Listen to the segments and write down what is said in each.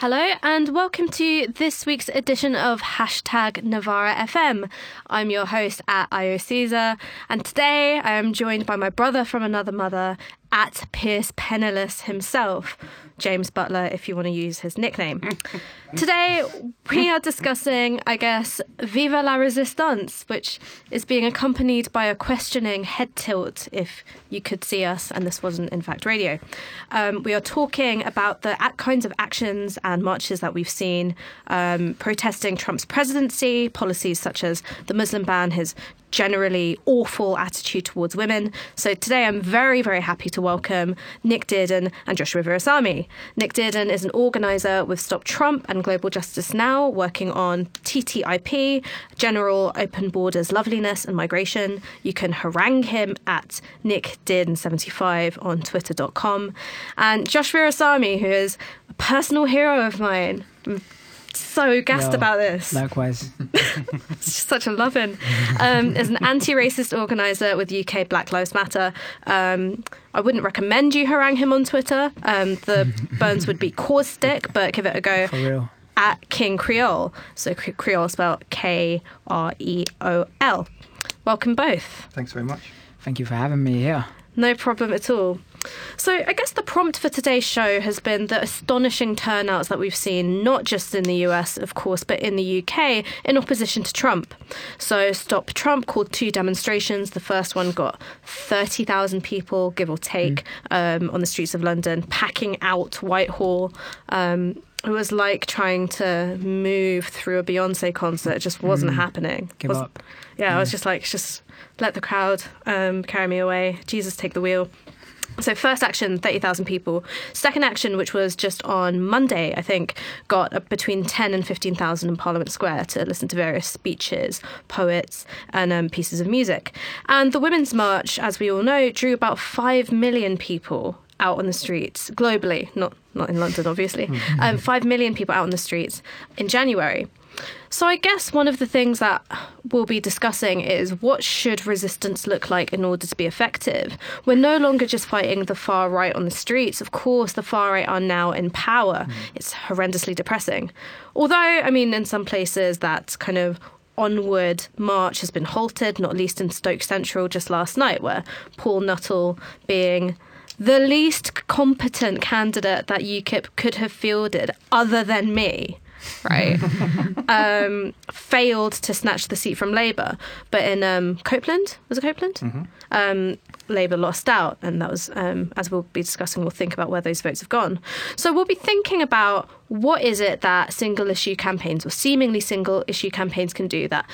Hello and welcome to this week's edition of Hashtag Novara FM. I'm your host at Ayo Caesar, and today I am joined by my brother from another mother at Pierce Penniless himself, James Butler, if you want to use his nickname. Today, we are discussing, I guess, Viva la Resistance, which is being accompanied by a questioning head tilt, if you could see us, and this wasn't, in fact, radio. Um, we are talking about the kinds of actions and marches that we've seen um, protesting Trump's presidency, policies such as the Muslim ban, his generally awful attitude towards women. So today I'm very, very happy to welcome Nick Dearden and Joshua Virasami. Nick Dearden is an organizer with Stop Trump and Global Justice Now, working on TTIP, General Open Borders Loveliness and Migration. You can harangue him at Nick Dearden75 on twitter.com. And Joshua Virasami, who is a personal hero of mine so gassed about this. Likewise. it's such a loving. Um, as an anti-racist organizer with UK Black Lives Matter, um, I wouldn't recommend you harangue him on Twitter. Um, the burns would be caustic, but give it a go. For real. At King Kreol. So Kreol spelled K R E O L. Welcome both. Thanks very much. Thank you for having me here. No problem at all. So, I guess the prompt for today's show has been the astonishing turnouts that we've seen, not just in the US, of course, but in the UK, in opposition to Trump. So, Stop Trump called two demonstrations. The first one got 30,000 people, give or take, mm. um, on the streets of London, packing out Whitehall. Um, it was like trying to move through a Beyonce concert. It just wasn't mm. happening. Give was, up. Yeah, yeah, I was just like, just let the crowd um, carry me away. Jesus, take the wheel. So, first action, 30,000 people. Second action, which was just on Monday, I think, got between 10 and 15,000 in Parliament Square to listen to various speeches, poets, and um, pieces of music. And the Women's March, as we all know, drew about 5 million people out on the streets globally, not not in London, obviously. Mm-hmm. Um, Five million people out on the streets in January. So I guess one of the things that we'll be discussing is what should resistance look like in order to be effective? We're no longer just fighting the far right on the streets. Of course, the far right are now in power. Mm. It's horrendously depressing. Although, I mean, in some places that kind of onward march has been halted, not least in Stoke Central just last night, where Paul Nuttall being the least competent candidate that UKIP could have fielded other than me right, um, failed to snatch the seat from Labour. But in um, Copeland, was it Copeland? Mm-hmm. Um, Labour lost out, and that was, um, as we'll be discussing, we'll think about where those votes have gone. So we'll be thinking about what is it that single issue campaigns or seemingly single issue campaigns can do that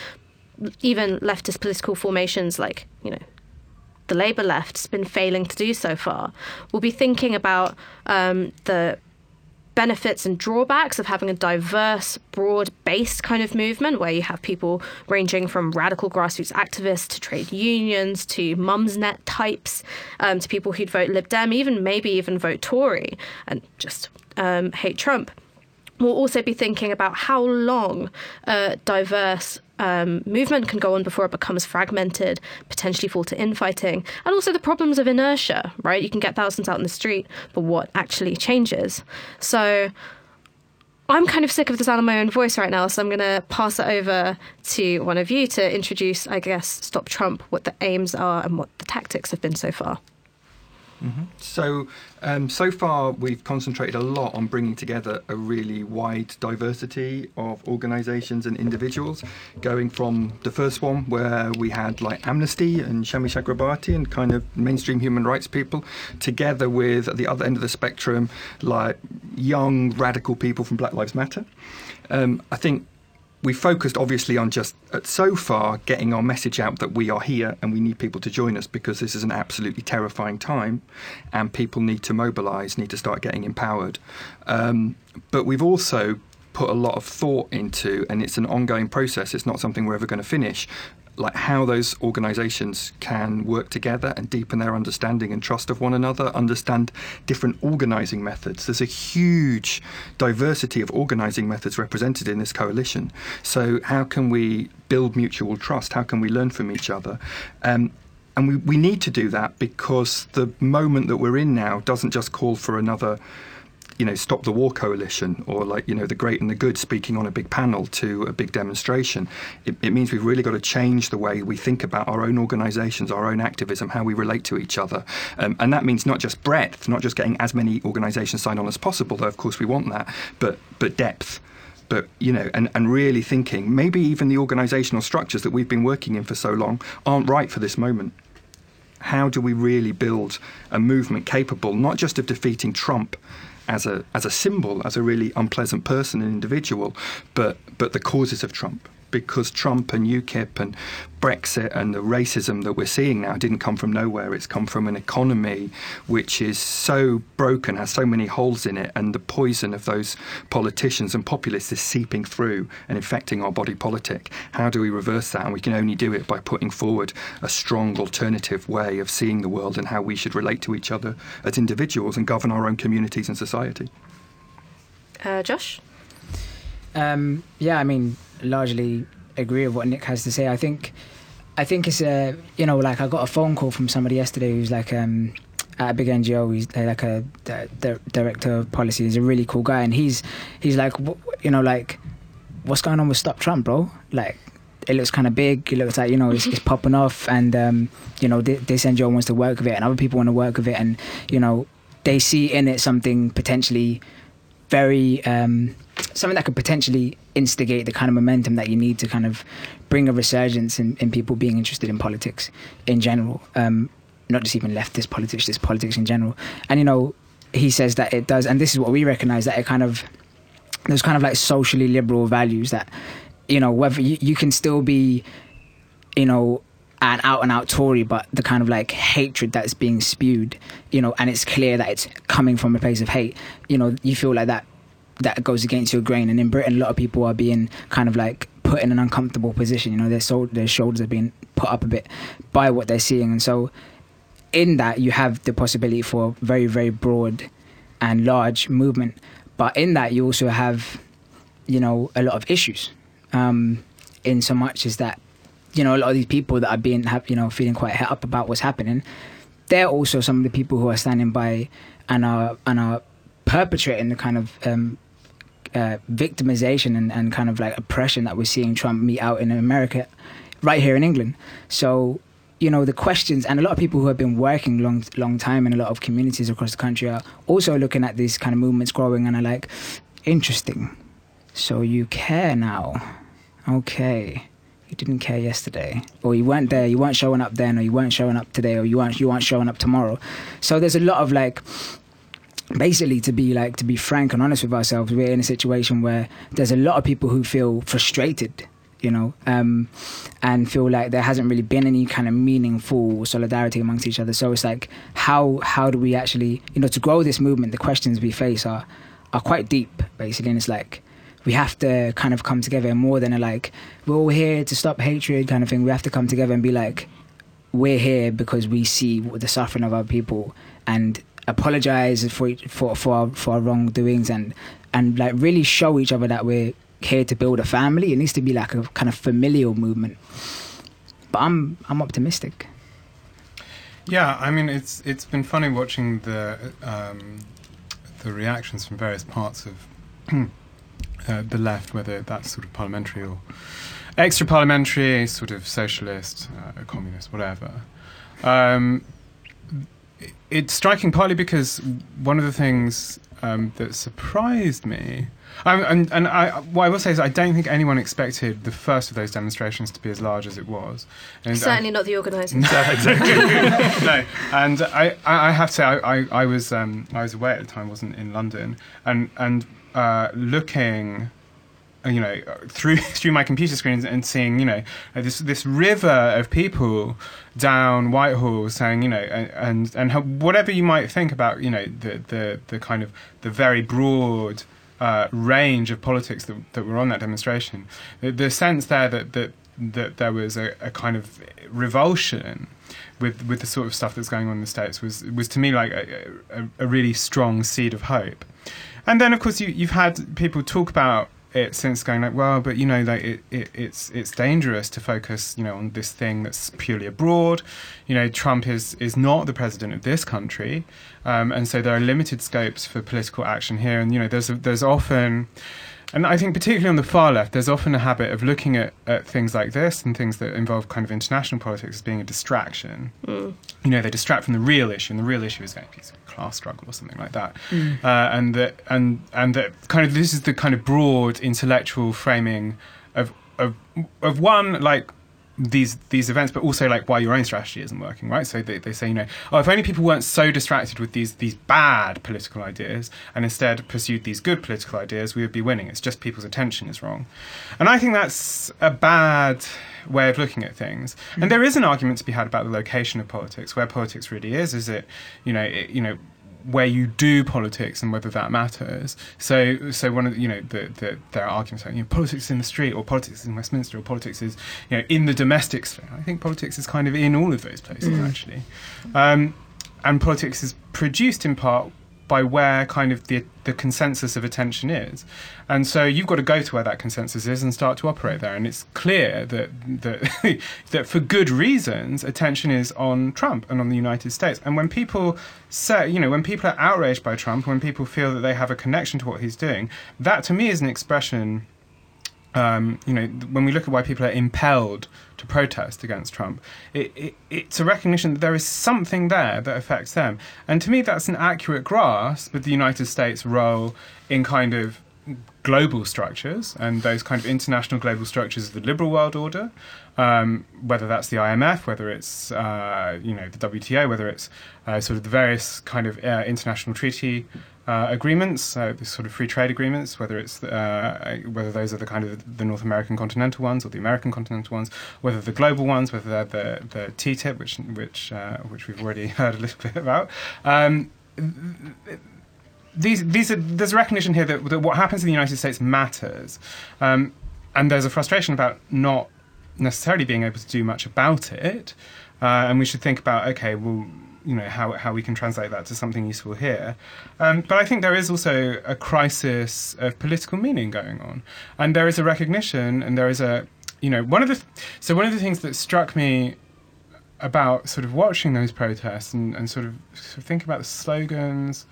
even leftist political formations like, you know, the Labour left's been failing to do so far. We'll be thinking about um, the benefits and drawbacks of having a diverse, broad based kind of movement where you have people ranging from radical grassroots activists to trade unions to Mumsnet types um, to people who'd vote Lib Dem, even maybe even vote Tory and just um, hate Trump. We'll also be thinking about how long a diverse um, movement can go on before it becomes fragmented, potentially fall to infighting, and also the problems of inertia, right? You can get thousands out in the street, but what actually changes? So I'm kind of sick of the sound of my own voice right now, so I'm going to pass it over to one of you to introduce, I guess, Stop Trump, what the aims are and what the tactics have been so far. Mm-hmm. So, um, so far we've concentrated a lot on bringing together a really wide diversity of organisations and individuals, going from the first one where we had like Amnesty and Shami Chakrabarti and kind of mainstream human rights people, together with at the other end of the spectrum like young radical people from Black Lives Matter. Um, I think we focused obviously on just uh, so far getting our message out that we are here and we need people to join us because this is an absolutely terrifying time and people need to mobilize, need to start getting empowered. Um, but we've also put a lot of thought into, and it's an ongoing process, it's not something we're ever going to finish, like how those organizations can work together and deepen their understanding and trust of one another, understand different organizing methods. There's a huge diversity of organizing methods represented in this coalition. So, how can we build mutual trust? How can we learn from each other? Um, and we, we need to do that because the moment that we're in now doesn't just call for another you know, Stop the War Coalition or like, you know, the great and the good speaking on a big panel to a big demonstration. It, it means we've really got to change the way we think about our own organisations, our own activism, how we relate to each other. Um, and that means not just breadth, not just getting as many organisations signed on as possible, though of course we want that, but, but depth but you know and, and really thinking maybe even the organizational structures that we've been working in for so long aren't right for this moment how do we really build a movement capable not just of defeating Trump as a as a symbol, as a really unpleasant person and individual, but but the causes of Trump because Trump and UKIP and Brexit and the racism that we're seeing now didn't come from nowhere. It's come from an economy which is so broken, has so many holes in it, and the poison of those politicians and populists is seeping through and infecting our body politic. How do we reverse that? And we can only do it by putting forward a strong alternative way of seeing the world and how we should relate to each other as individuals and govern our own communities and society. Uh, Josh? Um, yeah, I mean, largely agree with what Nick has to say. I think, I think it's a you know like I got a phone call from somebody yesterday who's like um, at a big NGO. He's like a, director of policy. He's a really cool guy, and he's he's like you know like what's going on with Stop Trump, bro? Like it looks kind of big. It looks like you know it's, it's popping off, and um, you know this NGO wants to work with it, and other people want to work with it, and you know they see in it something potentially very um, something that could potentially instigate the kind of momentum that you need to kind of bring a resurgence in, in people being interested in politics in general. Um, not just even leftist politics, just politics in general. And you know, he says that it does, and this is what we recognise that it kind of there's kind of like socially liberal values that you know whether you, you can still be you know an out and out Tory, but the kind of like hatred that's being spewed, you know, and it's clear that it's coming from a place of hate, you know, you feel like that that goes against your grain. And in Britain, a lot of people are being kind of like put in an uncomfortable position. You know, their so- their shoulders are being put up a bit by what they're seeing, and so in that you have the possibility for very very broad and large movement. But in that you also have, you know, a lot of issues. Um, in so much as that, you know, a lot of these people that are being, have, you know, feeling quite het up about what's happening, they're also some of the people who are standing by and are and are perpetrating the kind of um, uh, victimization and, and kind of like oppression that we're seeing Trump mete out in America, right here in England. So, you know, the questions and a lot of people who have been working long, long time in a lot of communities across the country are also looking at these kind of movements growing and are like, interesting. So you care now, okay? You didn't care yesterday, or you weren't there. You weren't showing up then, or you weren't showing up today, or you weren't you weren't showing up tomorrow. So there's a lot of like basically to be like to be frank and honest with ourselves we're in a situation where there's a lot of people who feel frustrated you know um, and feel like there hasn't really been any kind of meaningful solidarity amongst each other. So it's like how how do we actually you know to grow this movement the questions we face are are quite deep basically. And it's like we have to kind of come together more than a like we're all here to stop hatred kind of thing. We have to come together and be like we're here because we see the suffering of our people and apologize for for for our, for our wrongdoings and and like really show each other that we're here to build a family. It needs to be like a kind of familial movement. But I'm I'm optimistic. Yeah, I mean it's it's been funny watching the um, the reactions from various parts of uh, the left, whether that's sort of parliamentary or extra parliamentary, sort of socialist, uh, communist, whatever. Um, it's striking partly because one of the things um, that surprised me, um, and, and I, what I will say is I don't think anyone expected the first of those demonstrations to be as large as it was. And Certainly I, not the organisers. No, exactly. no, and I, I have to say I, I, I was um, I was away at the time, wasn't in London, and and uh, looking uh, you know through through my computer screens and seeing you know this this river of people down Whitehall saying you know and and, and whatever you might think about you know the the the kind of the very broad uh, range of politics that that were on that demonstration the, the sense there that that that there was a, a kind of revulsion with with the sort of stuff that's going on in the states was was to me like a, a, a really strong seed of hope. And then of course you, you've had people talk about it since going like, well, but you know, like it, it, it's it's dangerous to focus, you know, on this thing that's purely abroad. You know, Trump is is not the president of this country, um, and so there are limited scopes for political action here. And you know, there's there's often and I think particularly on the far left, there's often a habit of looking at, at things like this and things that involve kind of international politics as being a distraction. Mm. You know, they distract from the real issue, and the real issue is like a class struggle or something like that. Mm. Uh, and that and and that kind of this is the kind of broad intellectual framing of of of one like these these events, but also like why your own strategy isn't working, right? So they, they say, you know, oh, if only people weren't so distracted with these these bad political ideas and instead pursued these good political ideas, we would be winning. It's just people's attention is wrong, and I think that's a bad way of looking at things. Mm-hmm. And there is an argument to be had about the location of politics, where politics really is. Is it, you know, it, you know, where you do politics and whether that matters. So, so one of the, you know the, the, there are arguments like you know politics in the street or politics in Westminster or politics is you know in the domestic sphere. I think politics is kind of in all of those places mm. actually, um, and politics is produced in part by where kind of the the consensus of attention is. And so you've got to go to where that consensus is and start to operate there. And it's clear that that that for good reasons, attention is on Trump and on the United States. And when people say, you know, when people are outraged by Trump, when people feel that they have a connection to what he's doing, that to me is an expression um, you know, when we look at why people are impelled to protest against Trump, it, it, it's a recognition that there is something there that affects them. And to me, that's an accurate grasp of the United States' role in kind of global structures and those kind of international global structures of the liberal world order, um, whether that's the IMF, whether it's uh, you know the WTO, whether it's uh, sort of the various kind of uh, international treaty uh, agreements, uh, the sort of free trade agreements, whether it's uh, whether those are the kind of the North American continental ones or the American continental ones, whether the global ones, whether they're the the TTIP, which which uh, which we've already heard a little bit about. Um, these these are, there's recognition here that, that, what happens in the United States matters, um, and there's a frustration about not necessarily being able to do much about it. Uh, and we should think about okay, well you know how how we can translate that to something useful here. Um, but I think there is also a crisis of political meaning going on, and there is a recognition, and there is a you know one of the so one of the things that struck me about sort of watching those protests and, and sort of sort of thinking about the slogans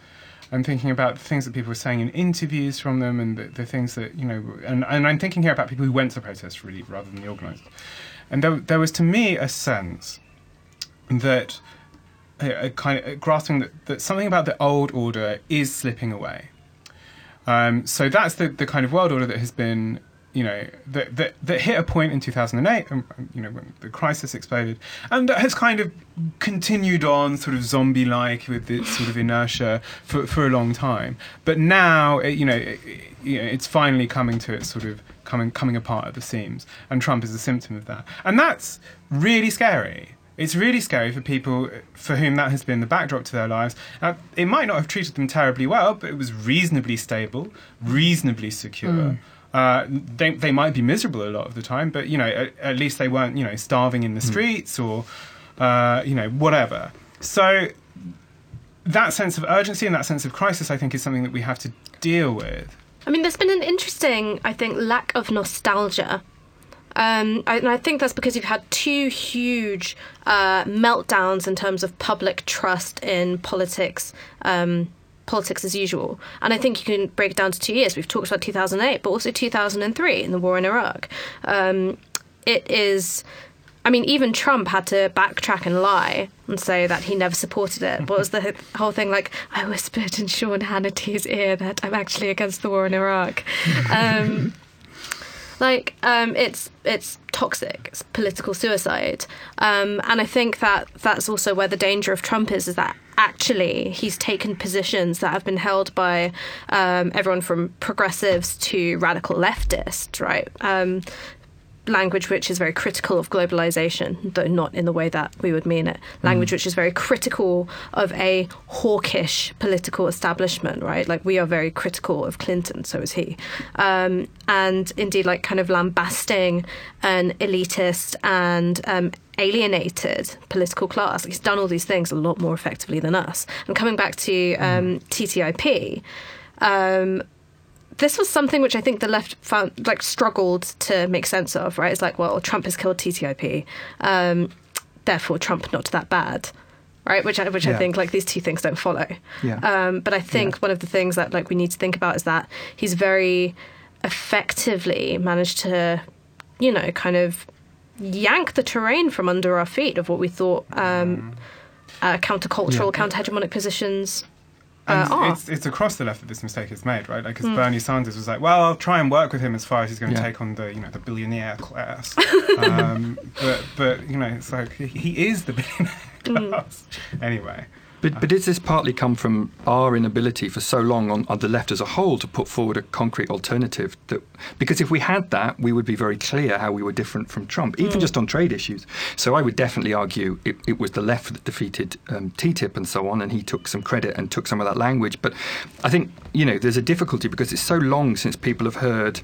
and thinking about the things that people were saying in interviews from them and the, the things that you know and, and I'm thinking here about people who went to protests really rather than the organised and there, there was to me a sense that a, a kind of grasping that, that something about the old order is slipping away. Um, so that's the, the kind of world order that has been, you know, that, that, that hit a point in 2008, um, you know, when the crisis exploded, and that has kind of continued on sort of zombie like with its sort of inertia for, for a long time. But now, it, you, know, it, you know, it's finally coming to its sort of coming, coming apart at the seams, and Trump is a symptom of that. And that's really scary it's really scary for people for whom that has been the backdrop to their lives. Now, it might not have treated them terribly well, but it was reasonably stable, reasonably secure. Mm. Uh, they, they might be miserable a lot of the time, but you know, at, at least they weren't you know starving in the mm. streets or uh, you know whatever. So that sense of urgency and that sense of crisis, I think, is something that we have to deal with. I mean, there's been an interesting, I think, lack of nostalgia um, I, and I think that's because you've had two huge uh, meltdowns in terms of public trust in politics. Um, politics as usual. And I think you can break it down to two years. We've talked about 2008, but also 2003 in the war in Iraq. Um, it is. I mean, even Trump had to backtrack and lie and say that he never supported it. What was the whole thing like? I whispered in Sean Hannity's ear that I'm actually against the war in Iraq. Um, like um, it's it's toxic. It's political suicide, um, and I think that that's also where the danger of Trump is. Is that actually he's taken positions that have been held by um, everyone from progressives to radical leftists, right? Um, language which is very critical of globalization, though not in the way that we would mean it. Language mm. which is very critical of a hawkish political establishment, right? Like we are very critical of Clinton, so is he. Um, and indeed, like kind of lambasting an elitist and um, alienated political class. He's done all these things a lot more effectively than us. And coming back to um, mm. TTIP, um, this was something which I think the left found like struggled to make sense of. Right? It's like, well, Trump has killed TTIP, um, therefore Trump not that bad. Right, which I, which I think like these two things don't follow. Yeah. Um, but I think Yeah. one of the things that like we need to think about is that he's very effectively managed to, you know, kind of yank the terrain from under our feet of what we thought um, uh, countercultural, Yeah. counter-hegemonic positions uh, And are. it's, it's across the left that this mistake is made, right? Like, because Mm. Bernie Sanders was like, "Well, I'll try and work with him as far as he's going to Yeah. take on the, you know, the billionaire class." um, but, but you know, it's like he, he is the billionaire Mm. class anyway. But, but does this partly come from our inability for so long on, on the left as a whole to put forward a concrete alternative? That because if we had that, we would be very clear how we were different from Trump, even just on trade issues. So I would definitely argue it, it was the left that defeated um, TTIP and so on, and he took some credit and took some of that language. But I think you know there's a difficulty because it's so long since people have heard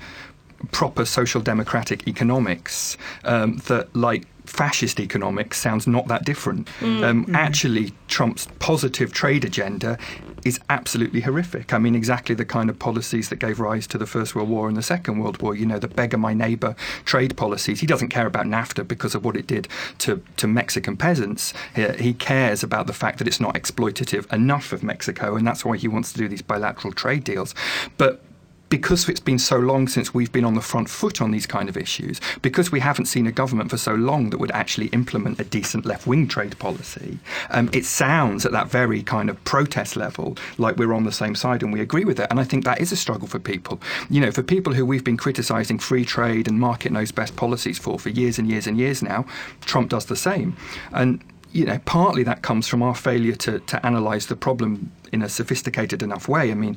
proper social democratic economics um, that like fascist economics sounds not that different. Um, Actually, Trump's positive trade agenda is absolutely horrific. I mean, exactly the kind of policies that gave rise to the First World War and the Second World War. You know, the beggar my neighbor trade policies. He doesn't care about NAFTA because of what it did to, to Mexican peasants. He, he cares about the fact that it's not exploitative enough of Mexico, and that's why he wants to do these bilateral trade deals. But because it's been so long since we've been on the front foot on these kind of issues, because we haven't seen a government for so long that would actually implement a decent left wing trade policy, um, it sounds at that very kind of protest level like we're on the same side and we agree with it. And I think that is a struggle for people. You know, for people who we've been criticising free trade and market knows best policies for for years and years and years now, Trump does the same. And you know, partly that comes from our failure to, to analyse the problem in a sophisticated enough way. I mean,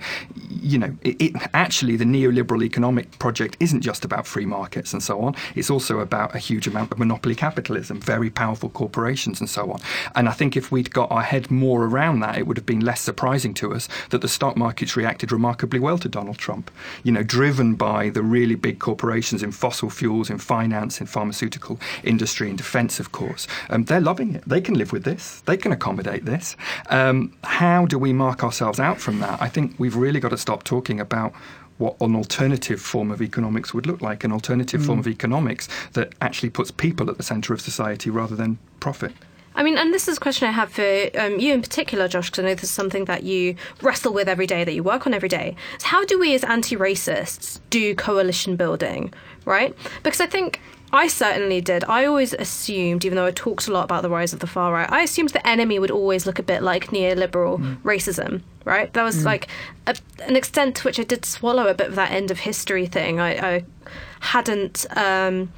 you know, it, it actually the neoliberal economic project isn't just about free markets and so on. It's also about a huge amount of monopoly capitalism, very powerful corporations and so on. And I think if we'd got our head more around that, it would have been less surprising to us that the stock markets reacted remarkably well to Donald Trump. You know, driven by the really big corporations in fossil fuels, in finance, in pharmaceutical industry, in defence, of course. Um, they're loving it. They can live with this. They can accommodate this. Um, how do we mark ourselves out from that? I think we've really got to stop talking about what an alternative form of economics would look like, an alternative form of economics that actually puts people at the centre of society rather than profit. I mean, and this is a question I have for um, you in particular, Josh, because I know this is something that you wrestle with every day, that you work on every day. So how do we as anti racists do coalition building, right? Because I think I certainly did. I always assumed, even though I talked a lot about the rise of the far right, I assumed the enemy would always look a bit like neoliberal racism, right? That was like a, an extent to which I did swallow a bit of that end of history thing. I, I hadn't. Um,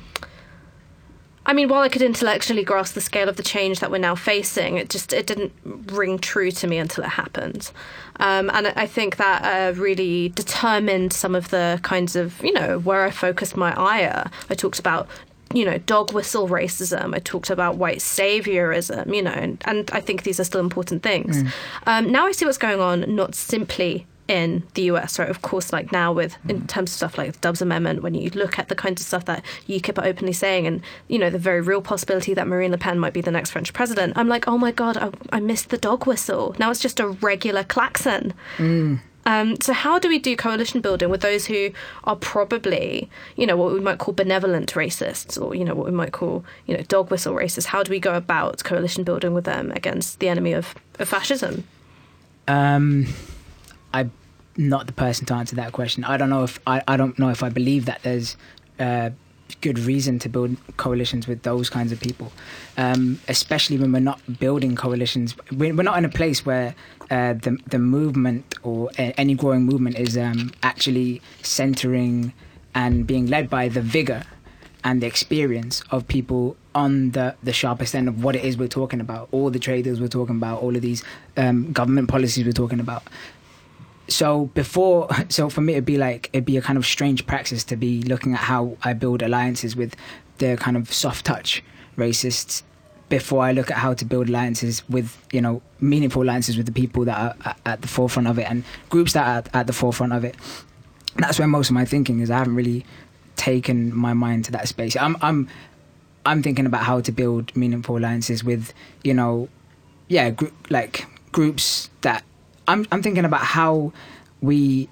I mean, while I could intellectually grasp the scale of the change that we're now facing, it just it didn't ring true to me until it happened, um, and I think that uh, really determined some of the kinds of you know where I focused my ire. I talked about you know dog whistle racism. I talked about white saviorism. You know, and, and I think these are still important things. Um, now I see what's going on, not simply in the US, right? Of course, like now with in terms of stuff like the Dubs Amendment, when you look at the kinds of stuff that UKIP are openly saying, and you know the very real possibility that Marine Le Pen might be the next French president, I'm like, oh my god, I, I missed the dog whistle. Now it's just a regular klaxon. Um, so how do we do coalition building with those who are probably, you know, what we might call benevolent racists, or you know, what we might call, you know, dog whistle racists? How do we go about coalition building with them against the enemy of, of fascism? Um, I'm not the person to answer that question. I don't know if I, I don't know if I believe that there's uh, good reason to build coalitions with those kinds of people, um, especially when we're not building coalitions. We're, not in a place where uh, the the movement or any growing movement is um, actually centering and being led by the vigor and the experience of people on the, the sharpest end of what it is we're talking about, all the traders we're talking about, all of these um, government policies we're talking about. So before, so for me, it'd be like it'd be a kind of strange practice to be looking at how I build alliances with the kind of soft touch racists before I look at how to build alliances with you know meaningful alliances with the people that are at- the forefront of it and groups that are at the forefront of it. That's where most of my thinking is. I haven't really taken my mind to that space. I'm I'm I'm thinking about how to build meaningful alliances with you know yeah gr- like groups that I'm I'm thinking about how we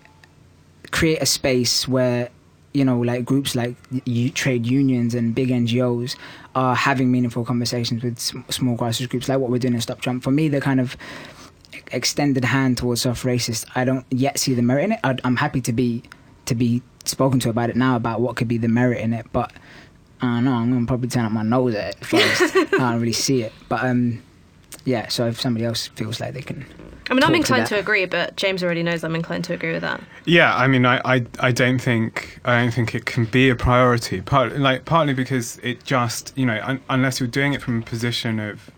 create a space where you know like groups like trade unions and big NGOs are having meaningful conversations with small grassroots groups like what we're doing in Stop Trump. For me, the kind of extended hand towards soft racist, I don't yet see the merit in it. I'd, I'm happy to be to be spoken to about it now about what could be the merit in it, but I don't know. I'm gonna probably turn up my nose at it first. I don't really see it, but um, yeah. So if somebody else feels like they can, I mean, I'm talk to inclined that. to agree, but James already knows I'm inclined to agree with that. Yeah, I mean, I, I, I don't think I don't think it can be a priority. Part, like partly because it just you know un, unless you're doing it from a position of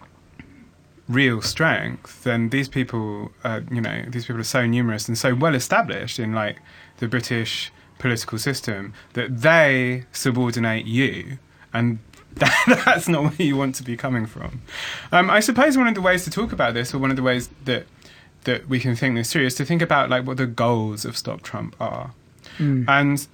real strength, then these people, uh, you know, these people are so numerous and so well established in like the British political system that they subordinate you, and that, that's not where you want to be coming from. Um, I suppose one of the ways to talk about this, or one of the ways that that we can think this through, is to think about like what the goals of Stop Trump are, Mm. and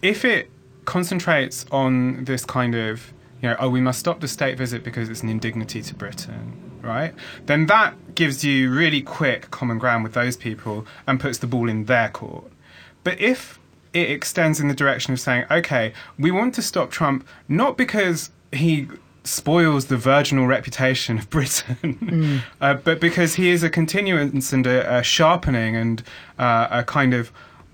if it concentrates on this kind of you know, oh, we must stop the state visit because it's an indignity to Britain, right? Then that gives you really quick common ground with those people and puts the ball in their court. But if it extends in the direction of saying, okay, we want to stop Trump not because he spoils the virginal reputation of Britain, uh, but because he is a continuance and a, a sharpening and uh, a kind of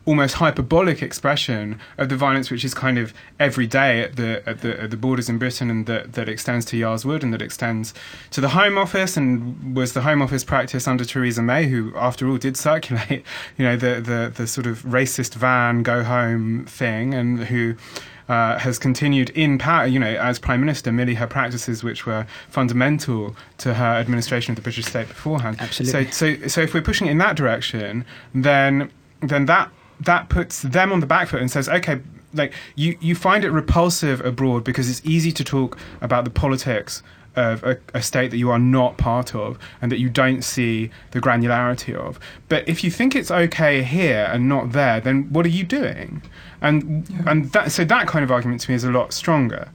almost hyperbolic expression of the violence which is kind of every day at the at the, at the borders in Britain and that, that extends to Yarl's Wood and that extends to the Home Office and was the Home Office practice under Theresa May, who after all did circulate, you know, the the, the sort of racist van go home thing and who uh, has continued in power, you know, as Prime Minister, merely her practices which were fundamental to her administration of the British state beforehand. Absolutely. So, so, so if we're pushing in that direction, then then that that puts them on the back foot and says, okay, like you you find it repulsive abroad because it's easy to talk about the politics of a, a state that you are not part of and that you don't see the granularity of. But if you think it's okay here and not there, then what are you doing? And and that so that kind of argument to me is a lot stronger.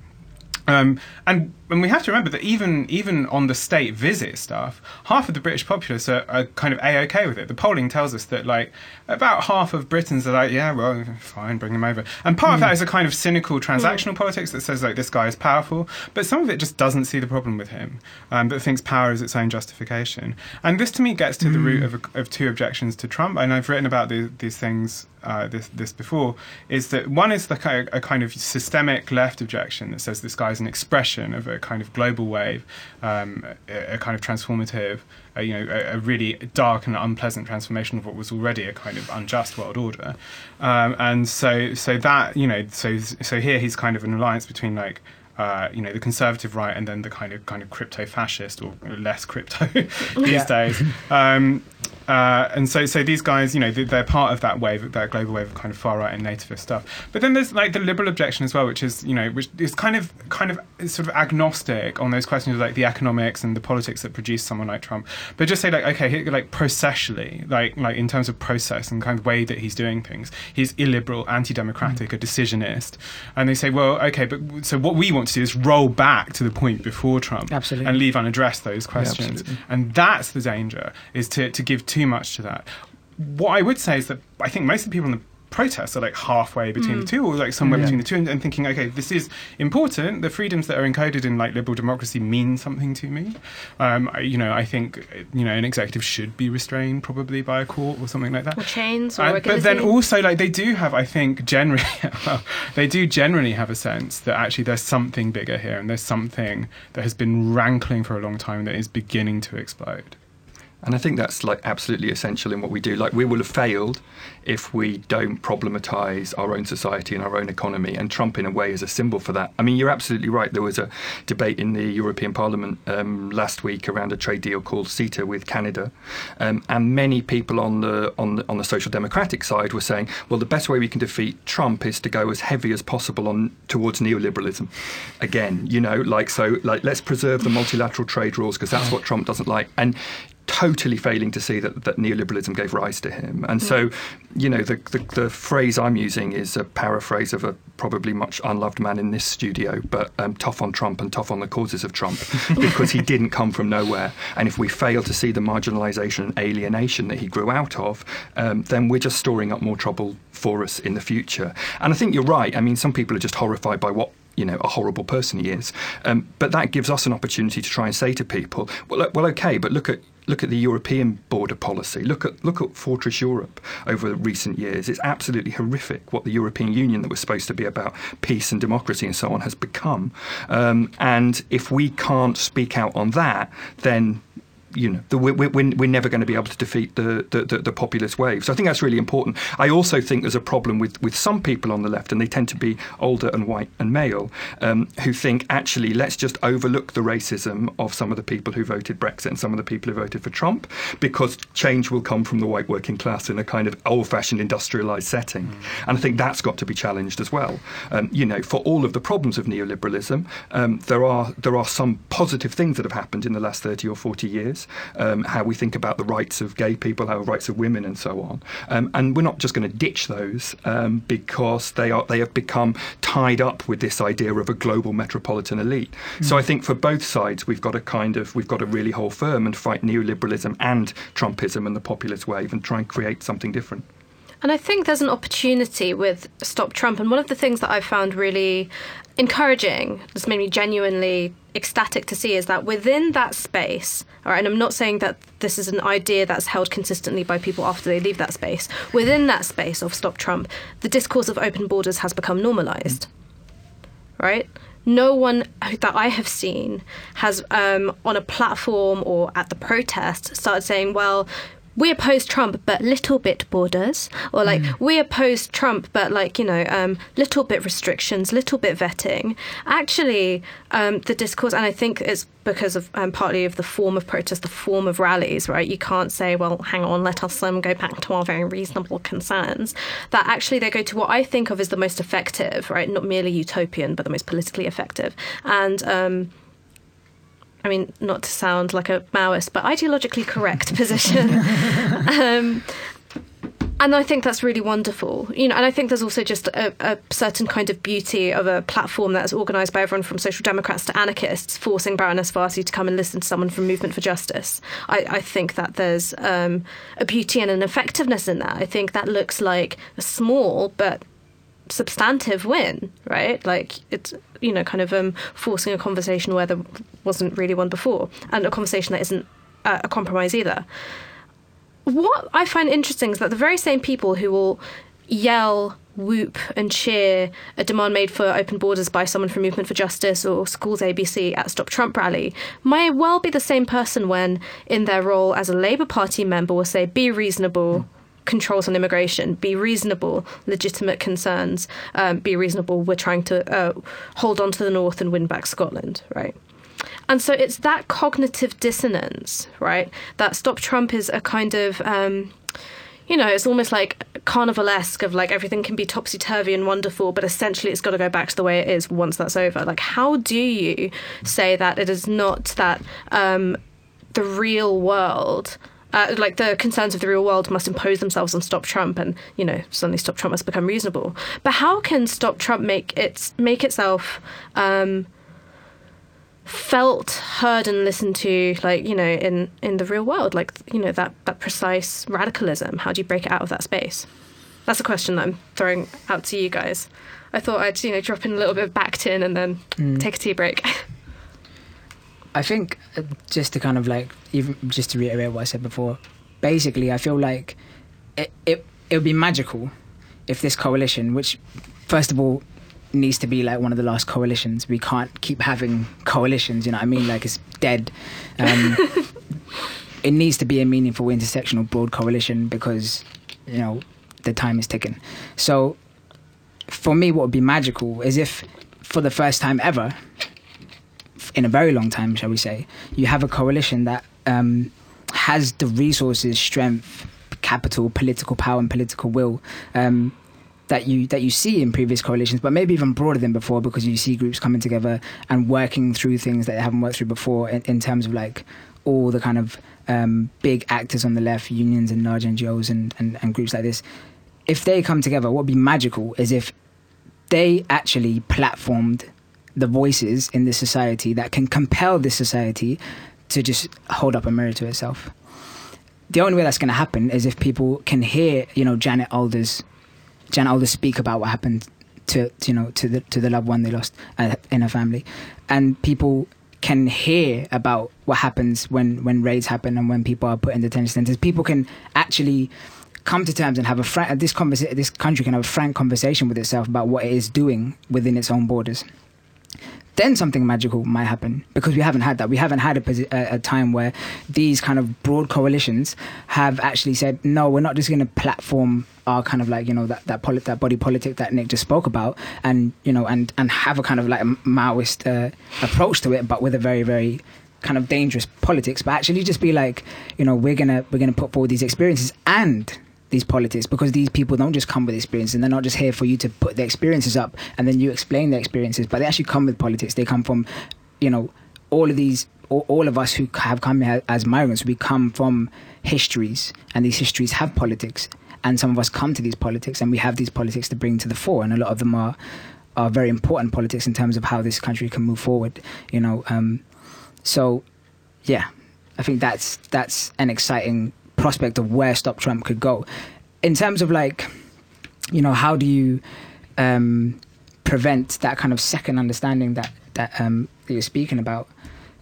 Um, and and we have to remember that even even on the state visit stuff, half of the British populace are, are kind of a okay with it. The polling tells us that like about half of Britons are like, yeah, well, fine, bring him over. And part of that is a kind of cynical transactional politics that says like this guy is powerful, but some of it just doesn't see the problem with him, um, but thinks power is its own justification. And this to me gets to the root of, of two objections to Trump. And I've written about these, these things uh, this this before is that one is the kind of, a kind of systemic left objection that says this guy is an expression of a kind of global wave, um, a, a kind of transformative, you know, a, a really dark and unpleasant transformation of what was already a kind of unjust world order, um, and so so that you know so so here he's kind of an alliance between like. Uh, you know the conservative right and then the kind of kind of crypto fascist or less crypto these Yeah. days um, uh, and so, so these guys, you know, they- they're part of that wave, that global wave of kind of far right and nativist stuff. But then there's like the liberal objection as well, which is, you know, which is kind of, kind of sort of agnostic on those questions of like the economics and the politics that produce someone like Trump. But just say like, okay, like processually, like, like in terms of process and kind of way that he's doing things, he's illiberal, anti-democratic, a decisionist. And they say, well, okay, but so what we want to do is roll back to the point before Trump Absolutely. and leave unaddressed those questions. and that's the danger, is to, to give too much to that. What I would say is that I think most of the people in the protests are like halfway between the two or like somewhere Yeah. between the two and, and thinking okay this is important. The freedoms that are encoded in like liberal democracy mean something to me. Um, I, you know i think you know an executive should be restrained probably by a court or something like that. Or chains, or and, but then also, like they do have, I think, generally, well, they do generally have a sense that actually there's something bigger here, and there's something that has been rankling for a long time that is beginning to explode. And I think that's like absolutely essential in what we do. Like we will have failed if we don't problematize our own society and our own economy. And Trump, in a way, is a symbol for that. I mean, you're absolutely right. There was a debate in the European Parliament um, last week around a trade deal called CETA with Canada, um, and many people on the on the on the social democratic side were saying, well, the best way we can defeat Trump is to go as heavy as possible on towards neoliberalism. Again, you know, like so, like let's preserve the multilateral trade rules because that's what Trump doesn't like. And totally failing to see that, that neoliberalism gave rise to him. And so, you know, the, the, the phrase I'm using is a paraphrase of a probably much unloved man in this studio, but um, tough on Trump and tough on the causes of Trump because he didn't come from nowhere. And if we fail to see the marginalisation and alienation that he grew out of, um, then we're just storing up more trouble for us in the future. And I think you're right. I mean, some people are just horrified by what you know a horrible person he is. Um, but that gives us an opportunity to try and say to people, well, well, okay, but look at look at the European border policy. Look at look at Fortress Europe over recent years. It's absolutely horrific what the European Union, that was supposed to be about peace and democracy and so on, has become. Um, and if we can't speak out on that, then you know, the, we're, we're, never going to be able to defeat the, the, the, the, populist wave. So I think that's really important. I also think there's a problem with, with some people on the left, and they tend to be older and white and male, um, who think actually let's just overlook the racism of some of the people who voted Brexit and some of the people who voted for Trump, because change will come from the white working class in a kind of old-fashioned industrialized setting. Mm. And I think that's got to be challenged as well. Um, you know, for all of the problems of neoliberalism, um, there are there are some positive things that have happened in the last 30 or 40 years um, how we think about the rights of gay people, how rights of women, and so on. Um, and we're not just going to ditch those um, because they are they have become tied up with this idea of a global metropolitan elite. Mm. So I think for both sides, we've got to kind of we've got to really hold firm and fight neoliberalism and Trumpism and the populist wave and try and create something different. And I think there's an opportunity with Stop Trump. And one of the things that I found really encouraging, that's made me genuinely ecstatic to see, is that within that space, all right, and I'm not saying that this is an idea that's held consistently by people after they leave that space, within that space of Stop Trump, the discourse of open borders has become normalized, right? no one that I have seen has, um, on a platform or at the protest, started saying, well, we oppose Trump, but little bit borders, or like mm. we oppose Trump, but like you know, um, little bit restrictions, little bit vetting. Actually, um, the discourse, and I think it's because of um, partly of the form of protest, the form of rallies, right? You can't say, well, hang on, let us um, go back to our very reasonable concerns. That actually they go to what I think of as the most effective, right? Not merely utopian, but the most politically effective, and um, I mean, not to sound like a Maoist, but ideologically correct position. um, and I think that's really wonderful, you know. And I think there's also just a, a, certain kind of beauty of a platform that is organised by everyone from social democrats to anarchists, forcing Baroness Warsi to come and listen to someone from Movement for Justice. I, I think that there's um, a beauty and an effectiveness in that. I think that looks like a small but substantive win, right? Like it's you know kind of um, forcing a conversation where there wasn't really one before, and a conversation that isn't uh, a compromise either. What I find interesting is that the very same people who will yell, whoop, and cheer a demand made for open borders by someone from Movement for Justice or Schools ABC at Stop Trump rally might well be the same person when, in their role as a Labour Party member, will say, "Be reasonable." Controls on immigration, be reasonable, legitimate concerns, um, be reasonable. We're trying to uh, hold on to the north and win back Scotland, right? And so it's that cognitive dissonance, right? That Stop Trump is a kind of. Um, you know, it's almost like carnivalesque of like everything can be topsy turvy and wonderful, but essentially it's got to go back to the way it is once that's over. Like, how do you say that it is not that um, the real world uh, like the concerns of the real world must impose themselves on Stop Trump, and you know suddenly Stop Trump must become reasonable. But how can Stop Trump make it make itself um, felt, heard, and listened to, like you know, in in the real world, like you know that that precise radicalism? How do you break it out of that space? That's a question that I'm throwing out to you guys. I thought I'd you know drop in a little bit of back Bakhtin and then mm. take a tea break. I think uh, just to kind of like even just to reiterate what I said before, basically I feel like it it it would be magical if this coalition, which first of all needs to be like one of the last coalitions. We can't keep having coalitions. You know what I mean? Like it's dead. Um, it needs to be a meaningful intersectional broad coalition because you know the time is ticking. So for me, what would be magical is if for the first time ever in a very long time, shall we say, you have a coalition that um, has the resources, strength, capital, political power, and political will um, that you that you see in previous coalitions, but maybe even broader than before, because you see groups coming together and working through things that they haven't worked through before in, in terms of like all the kind of um, big actors on the left, unions and large NGOs and, and, and groups like this, if they come together, what would be magical is if they actually platformed the voices in this society that can compel this society to just hold up a mirror to itself. The only way that's going to happen is if people can hear, you know, Janet Alders, Janet Alders speak about what happened to, to, you know, to the to the loved one they lost uh, in her family, and people can hear about what happens when when raids happen and when people are put in detention centers. People can actually come to terms and have a frank, this this country can have a frank conversation with itself about what it is doing within its own borders then something magical might happen because we haven't had that. We haven't had a, a, time where these kind of broad coalitions have actually said, no, we're not just going to platform our kind of like you know that that, that body politic that Nick just spoke about, and you know and and have a kind of like a Maoist uh, approach to it, but with a very very kind of dangerous politics. But actually, just be like, you know, we're gonna we're gonna put forward these experiences and these politics because these people don't just come with experience and they're not just here for you to put their experiences up and then you explain their experiences but they actually come with politics. They come from you know all of these all, of us who have come here as migrants we come from histories and these histories have politics and some of us come to these politics and we have these politics to bring to the fore and a lot of them are are very important politics in terms of how this country can move forward you know um, so yeah i think that's that's an exciting prospect of where Stop Trump could go. In terms of like, you know, how do you um, prevent that kind of second understanding that that, um, that you're speaking about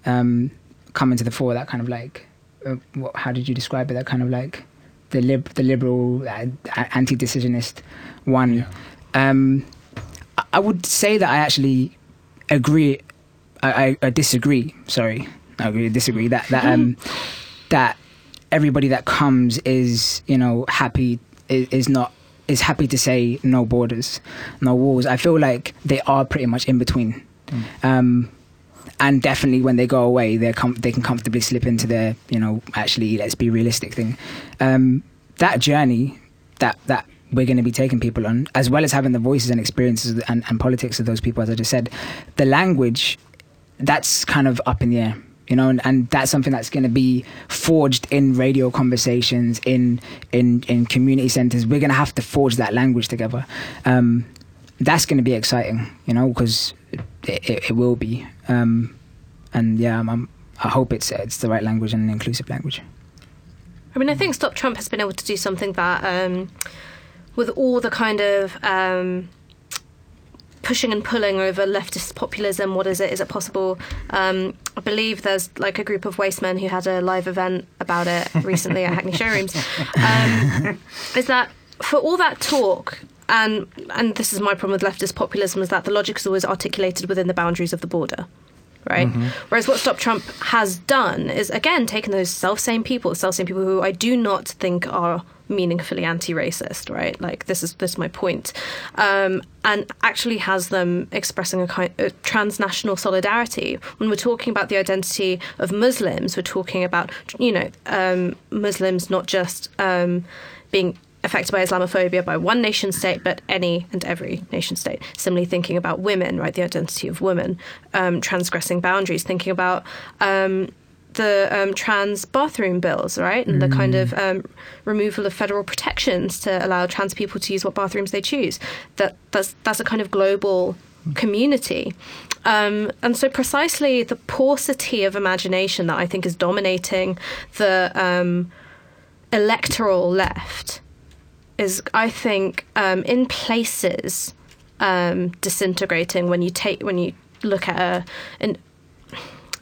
um, coming to the fore? That kind of like, uh, what, how did you describe it? That kind of like the lib the liberal uh, anti-decisionist one. Yeah. Um, I would say that I actually agree. I, I, I disagree. Sorry, I agree. Disagree that that um, that everybody that comes is you know happy is, is not is happy to say no borders, no walls. I feel like they are pretty much in between. Mm. Um, and definitely when they go away, they com- they can comfortably slip into their, you know, actually let's be realistic thing. Um, that journey, that that we're going to be taking people on, as well as having the voices and experiences and, and politics of those people, as I just said, the language, that's kind of up in the air you know, and, and that's something that's going to be forged in radio conversations, in in in community centers. We're going to have to forge that language together. Um, that's going to be exciting, you know, because it, it, it, will be. Um, and yeah, I'm, I'm, i hope it's it's the right language and an inclusive language. I mean, I think Stop Trump has been able to do something that, um, with all the kind of um, pushing and pulling over leftist populism. What is it? Is it possible? Um, I believe there's like a group of wastemen who had a live event about it recently at Hackney Showrooms. Um, is that for all that talk? And and this is my problem with leftist populism is that the logic is always articulated within the boundaries of the border right? Mm-hmm. Whereas what Stop Trump has done is again taken those self same people, self same people who I do not think are meaningfully anti-racist, right? Like this is this is my point, um, and actually has them expressing a kind of transnational solidarity. When we're talking about the identity of Muslims, we're talking about you know um, Muslims not just um, being affected by Islamophobia by one nation state, but any and every nation state. Similarly, thinking about women, right, the identity of women, um, transgressing boundaries, thinking about um, the um, trans bathroom bills, right, and mm. the kind of um, removal of federal protections to allow trans people to use what bathrooms they choose. That that's that's a kind of global community. Um, and so, precisely the paucity of imagination that I think is dominating the um, electoral left is, I think, um, in places um, disintegrating when you take when you look at a, an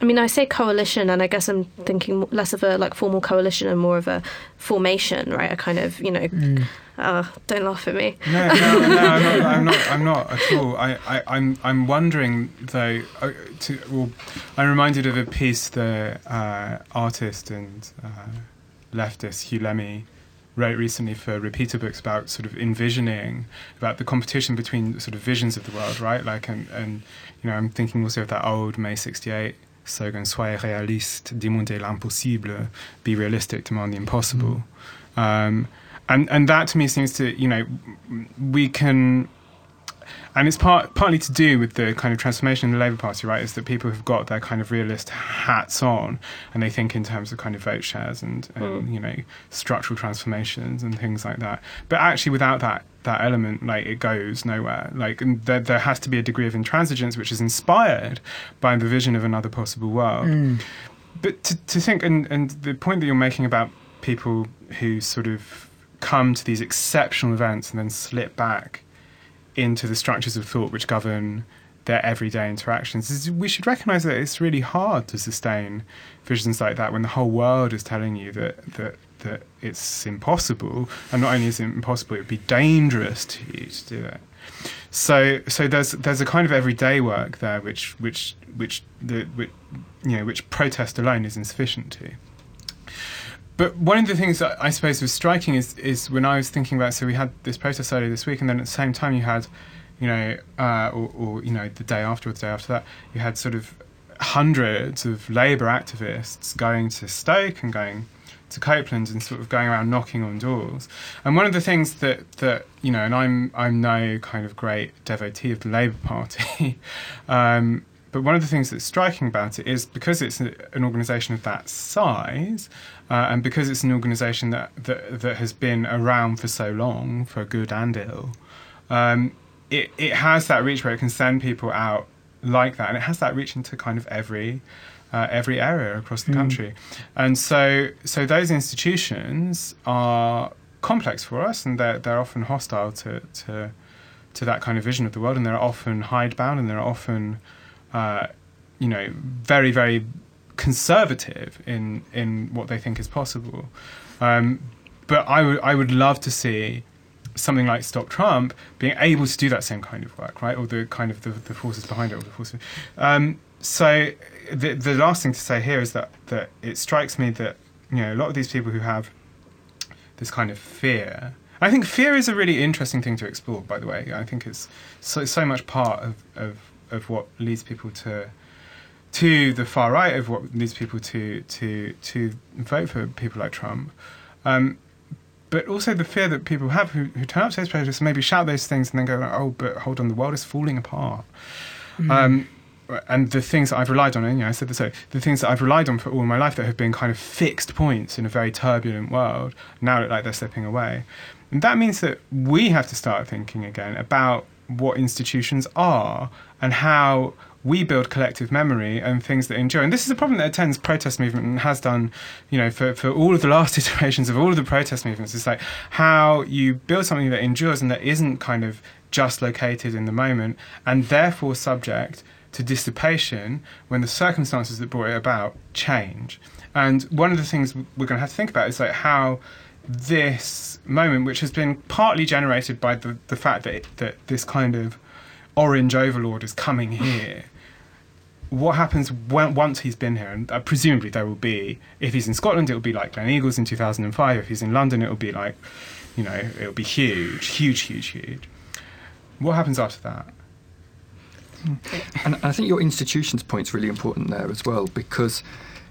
I mean, I say coalition, and I guess I'm thinking less of a like formal coalition and more of a formation, right? A kind of, you know, mm. uh, don't laugh at me. No, no, no, I'm not. I'm not, I'm not at all. I, I, I'm, I'm wondering though. Uh, to, well, I'm reminded of a piece the uh, artist and uh, leftist Huw Lemmey wrote recently for Repeater Books about sort of envisioning about the competition between sort of visions of the world, right? Like, and, and you know, I'm thinking also of that old May '68 slogan "Soyez réaliste, demandez l'impossible, be realistic, demand the impossible." Mm. Um, and and that to me seems to you know we can and it's part partly to do with the kind of transformation in the Labour Party, right? Is that people have got their kind of realist hats on, and they think in terms of kind of vote shares and, and Mm. you know structural transformations and things like that. But actually, without that that element, like it goes nowhere. Like and there there has to be a degree of intransigence which is inspired by the vision of another possible world. Mm. But to, to think, and, and the point that you're making about people who sort of come to these exceptional events and then slip back into the structures of thought which govern their everyday interactions, is we should recognize that it's really hard to sustain visions like that when the whole world is telling you that, that, that it's impossible. And not only is it impossible, it would be dangerous to you to do it. So, so there's there's a kind of everyday work there, which which which the which, you know which protest alone is insufficient to. But one of the things that I suppose was striking is is when I was thinking about so we had this protest earlier this week, and then at the same time you had, you know, uh, or, or you know the day after or the day after that, you had sort of hundreds of Labour activists going to Stoke and going to Copeland and sort of going around knocking on doors. And one of the things that that you know, and I'm I'm no kind of great devotee of the Labour Party, um, but one of the things that's striking about it is because it's an organisation of that size, uh, and because it's an organisation that, that that has been around for so long, for good and ill, um, it it has that reach where it can send people out like that, and it has that reach into kind of every uh, every area across the Mm. country, and so so those institutions are complex for us, and they're they're often hostile to to to that kind of vision of the world, and they're often hidebound, and they're often uh, you know very very conservative in in what they think is possible. Um, but I would I would love to see something like Stop Trump being able to do that same kind of work, right? Or the kind of the, the forces behind it, or the forces. Um, so the the last thing to say here is that that it strikes me that you know a lot of these people who have this kind of fear. I think fear is a really interesting thing to explore. By the way, I think it's so so much part of of, of what leads people to to the far right of what leads people to to to vote for people like Trump. Um, but also the fear that people have who, who turn up to those protests and maybe shout those things and then go, oh, but hold on, the world is falling apart. Um, and the things that I've relied on, you know, I said this, the things that I've relied on for all my life that have been kind of fixed points in a very turbulent world now look like they're slipping away. And that means that we have to start thinking again about what institutions are and how we build collective memory and things that endure. And this is a problem that attends protest movement and has done, you know, for, for all of the last iterations of all of the protest movements. It's like how you build something that endures and that isn't kind of just located in the moment and therefore subject to dissipation when the circumstances that brought it about change. And one of the things we're going to have to think about is like how this moment, which has been partly generated by the, the fact that, that this kind of orange overlord is coming here. What happens when, once he's been here? And uh, presumably there will be, if he's in Scotland, it will be like Gleneagles in 2005. If he's in London, it will be like, you know, it will be huge, huge, huge, huge. What happens after that? And I think your institutions point's really important there as well because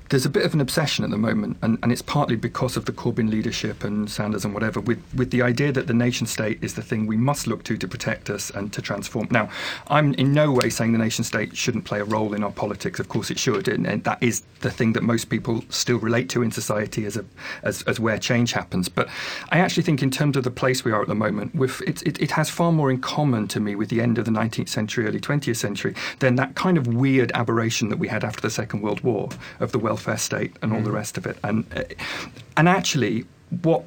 there's a bit of an obsession at the moment, and, and it's partly because of the Corbyn leadership and Sanders and whatever, with, with the idea that the nation state is the thing we must look to to protect us and to transform. Now, I'm in no way saying the nation state shouldn't play a role in our politics. Of course, it should, and, and that is the thing that most people still relate to in society as a as, as where change happens. But I actually think, in terms of the place we are at the moment, with it, it, it has far more in common to me with the end of the 19th century, early 20th century, than that kind of weird aberration that we had after the Second World War of the welfare state and all the rest of it. And uh, and actually, what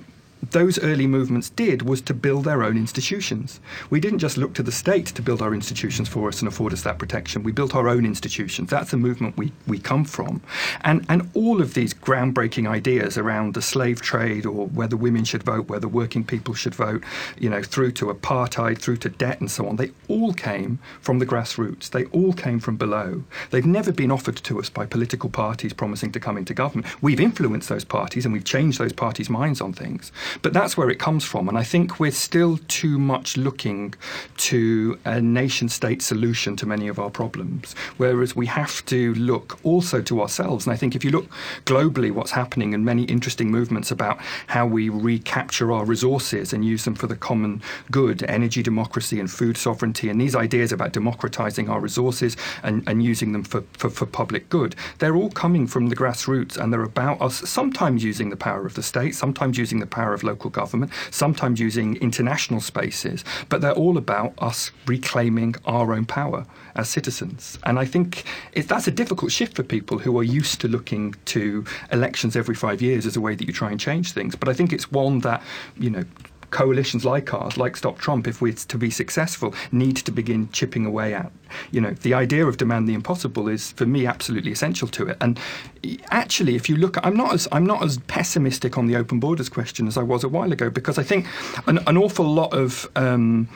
those early movements did was to build their own institutions. We didn't just look to the state to build our institutions for us and afford us that protection. We built our own institutions. That's the movement we, we come from. And, and all of these groundbreaking ideas around the slave trade or whether women should vote, whether working people should vote, you know, through to apartheid, through to debt and so on, they all came from the grassroots. They all came from below. They've never been offered to us by political parties promising to come into government. We've influenced those parties and we've changed those parties' minds on things. But that's where it comes from. And I think we're still too much looking to a nation state solution to many of our problems, whereas we have to look also to ourselves. And I think if you look globally, what's happening and many interesting movements about how we recapture our resources and use them for the common good, energy democracy and food sovereignty, and these ideas about democratizing our resources and, and using them for, for, for public good, they're all coming from the grassroots and they're about us sometimes using the power of the state, sometimes using the power of local government, sometimes using international spaces, but they're all about us reclaiming our own power as citizens. And I think it, that's a difficult shift for people who are used to looking to elections every five years as a way that you try and change things. But I think it's one that, you know, coalitions like ours, like Stop Trump, if we're to be successful, need to begin chipping away at. You know, the idea of demand the impossible is, for me, absolutely essential to it. And actually, if you look, I'm not as I'm not as pessimistic on the open borders question as I was a while ago because I think an, an awful lot of um,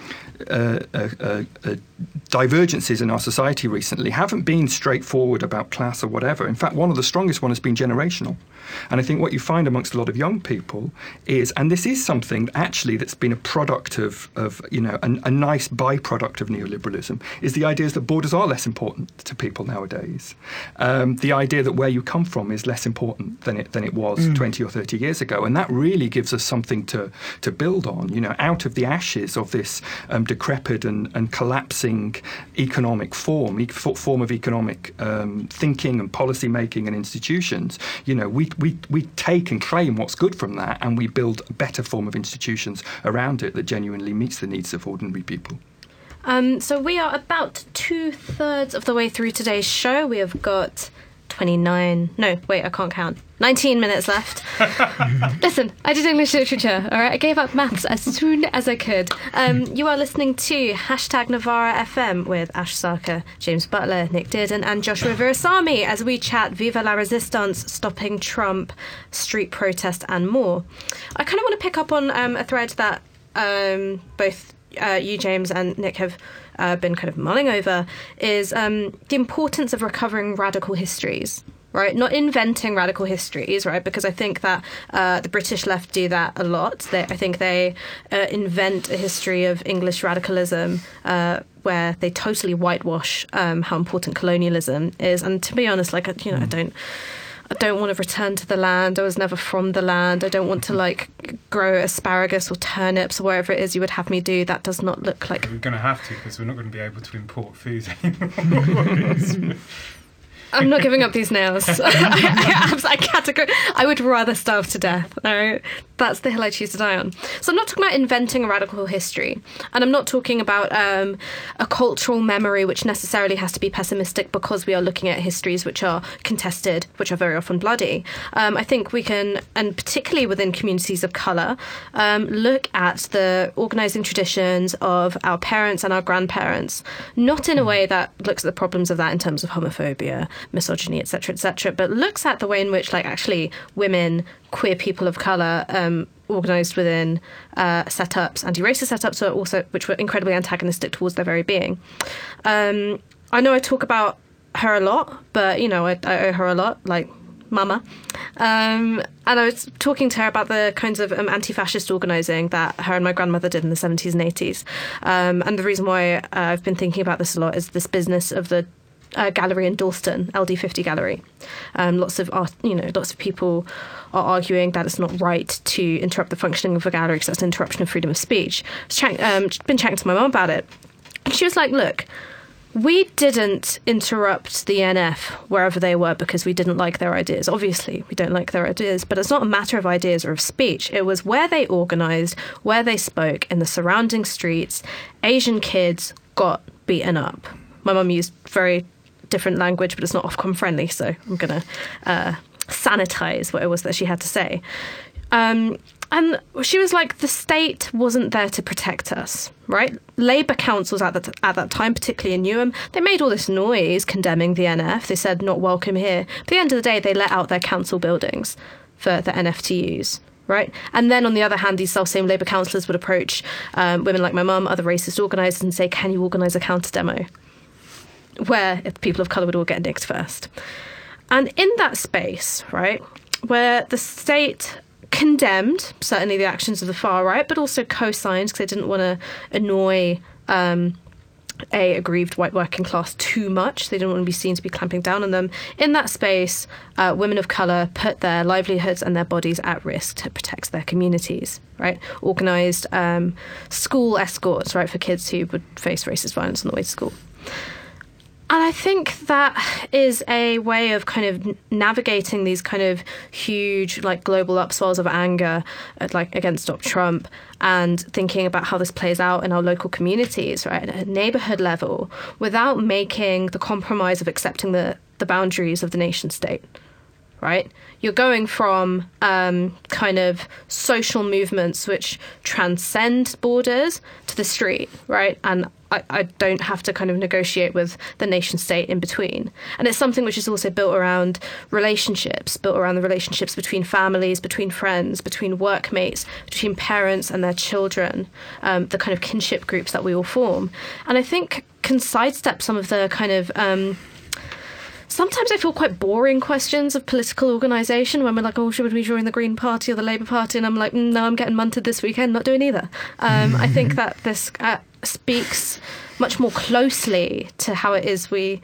uh, uh, uh, uh divergences in our society recently haven't been straightforward about class or whatever. In fact, one of the strongest one has been generational. And I think what you find amongst a lot of young people is, and this is something actually that's been a product of, of you know, a, a nice byproduct of neoliberalism, is the idea that borders are less important to people nowadays. Um, the idea that where you come from is less important than it than it was mm. 20 or 30 years ago, and that really gives us something to to build on. You know, out of the ashes of this um, decrepit and, and collapsing economic form, e- form of economic um, thinking and policy making and institutions, you know, we, we, we take and claim what's good from that and we build a better form of institutions around it that genuinely meets the needs of ordinary people. Um, so we are about two thirds of the way through today's show. We have got 29. No, wait, I can't count. 19 minutes left. Listen, I did English literature, all right? I gave up maths as soon as I could. Um, you are listening to hashtag Novara FM with Ash Sarkar, James Butler, Nick Dearden, and Joshua Virasami as we chat Viva la Resistance, Stopping Trump, Street Protest, and more. I kind of want to pick up on um, a thread that um, both uh, you, James, and Nick have uh, been kind of mulling over is um, the importance of recovering radical histories. Right, not inventing radical histories, right? Because I think that uh, the British left do that a lot. They, I think they uh, invent a history of English radicalism uh, where they totally whitewash um, how important colonialism is. And to be honest, like you know, I hmm. don't. I don't want to return to the land. I was never from the land. I don't want to like grow asparagus or turnips or whatever it is you would have me do. That does not look like. We're going to have to because we're not going to be able to import food anymore. I'm not giving up these nails. I, I, I, categor- I would rather starve to death. That's the hill I choose to die on. So I'm not talking about inventing a radical history, and I'm not talking about um, a cultural memory which necessarily has to be pessimistic because we are looking at histories which are contested, which are very often bloody. Um, I think we can, and particularly within communities of colour, um, look at the organising traditions of our parents and our grandparents, not in a way that looks at the problems of that in terms of homophobia misogyny, etc., etc., but looks at the way in which, like, actually women, queer people of color, um, organized within uh, setups, anti-racist setups, are also which were incredibly antagonistic towards their very being. Um, I know I talk about her a lot, but you know I, I owe her a lot, like mama. Um, and I was talking to her about the kinds of um, anti fascist organising that her and my grandmother did in the 70s and 80s. Um, and the reason why uh, I've been thinking about this a lot is this business of the uh, gallery in Dalston, LD50 Gallery. Um, lots of art, you know, lots of people are arguing that it's not right to interrupt the functioning of a gallery because that's an interruption of freedom of speech. I've um, been chatting to my mum about it. And she was like, look, we didn't interrupt the NF wherever they were because we didn't like their ideas. Obviously, we don't like their ideas, but it's not a matter of ideas or of speech. It was where they organised, where they spoke, in the surrounding streets. Asian kids got beaten up. My mum used very different language, but it's not Ofcom friendly, so I'm going to uh, sanitize what it was that she had to say. Um, and she was like, the state wasn't there to protect us, right? Labour councils at that, at that time, particularly in Newham, they made all this noise condemning the NF. They said, not welcome here. At the end of the day, they let out their council buildings for the NF to use right? And then on the other hand, these self same Labour councillors would approach um, women like my mum, other racist organisers, and say, Can you organise a counter demo? Where people of colour would all get nicked first. And in that space, right, where the state condemned certainly the actions of the far right, but also co-signed because they didn't want to annoy. Um, a aggrieved white working class too much. They didn't want to be seen to be clamping down on them. In that space, uh, women of colour put their livelihoods and their bodies at risk to protect their communities, right? Organised um, school escorts, right, for kids who would face racist violence on the way to school. And I think that is a way of kind of navigating these kind of huge, like global upswells of anger, at, like against Trump, and thinking about how this plays out in our local communities, right, at a neighborhood level, without making the compromise of accepting the the boundaries of the nation state right? You're going from um, kind of social movements which transcend borders to the street, right? And I, I, don't have to kind of negotiate with the nation state in between. And it's something which is also built around relationships, built around the relationships between families, between friends, between workmates, between parents and their children, um, the kind of kinship groups that we all form. And I think can sidestep some of the kind of um, sometimes I feel quite boring questions of political organisation when we're like, oh, should we join the Green Party or the Labour Party? And I'm like, mm, no, I'm getting munted this weekend, not doing either. Um, I think that this uh, speaks much more closely to how it is we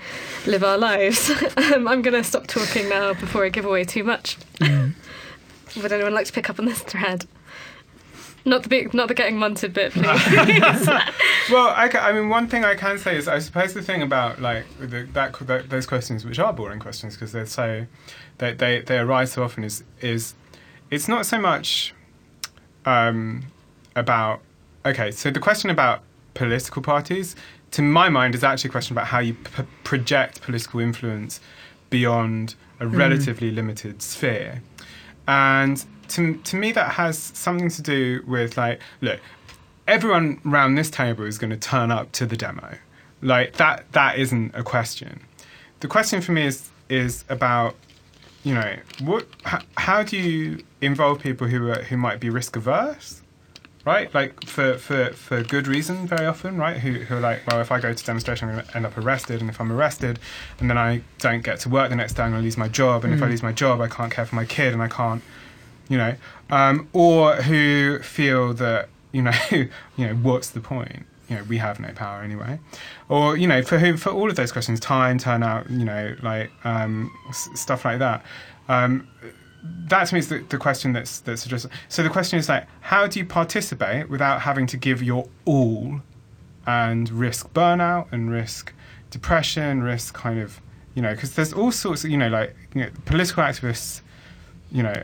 live our lives. um, I'm going to stop talking now before I give away too much. Mm. Would anyone like to pick up on this thread? Not the big, not the getting munted bit, please. well, I, I, mean, one thing I can say is, I suppose the thing about like the, that, that those questions, which are boring questions because they're so, they, they they arise so often, is is it's not so much um, about okay. So the question about political parties, to my mind, is actually a question about how you p- project political influence beyond a mm. relatively mm. limited sphere, and to, to me that has something to do with like look everyone around this table is going to turn up to the demo like that that isn't a question the question for me is is about you know what how, how do you involve people who are who might be risk averse right like for, for for good reason very often right who, who are like well if i go to demonstration i'm going to end up arrested and if i'm arrested and then i don't get to work the next day i'm going to lose my job and mm. if i mm. lose my job i can't care for my kid and i can't you know, um, or who feel that you know, you know, what's the point? You know, we have no power anyway, or you know, for who for all of those questions, time, turnout, you know, like um, s- stuff like that. Um, that to me is the, the question that's that's addressed. So the question is like, how do you participate without having to give your all, and risk burnout and risk depression, risk kind of, you know, because there's all sorts of, you know, like you know, political activists, you know,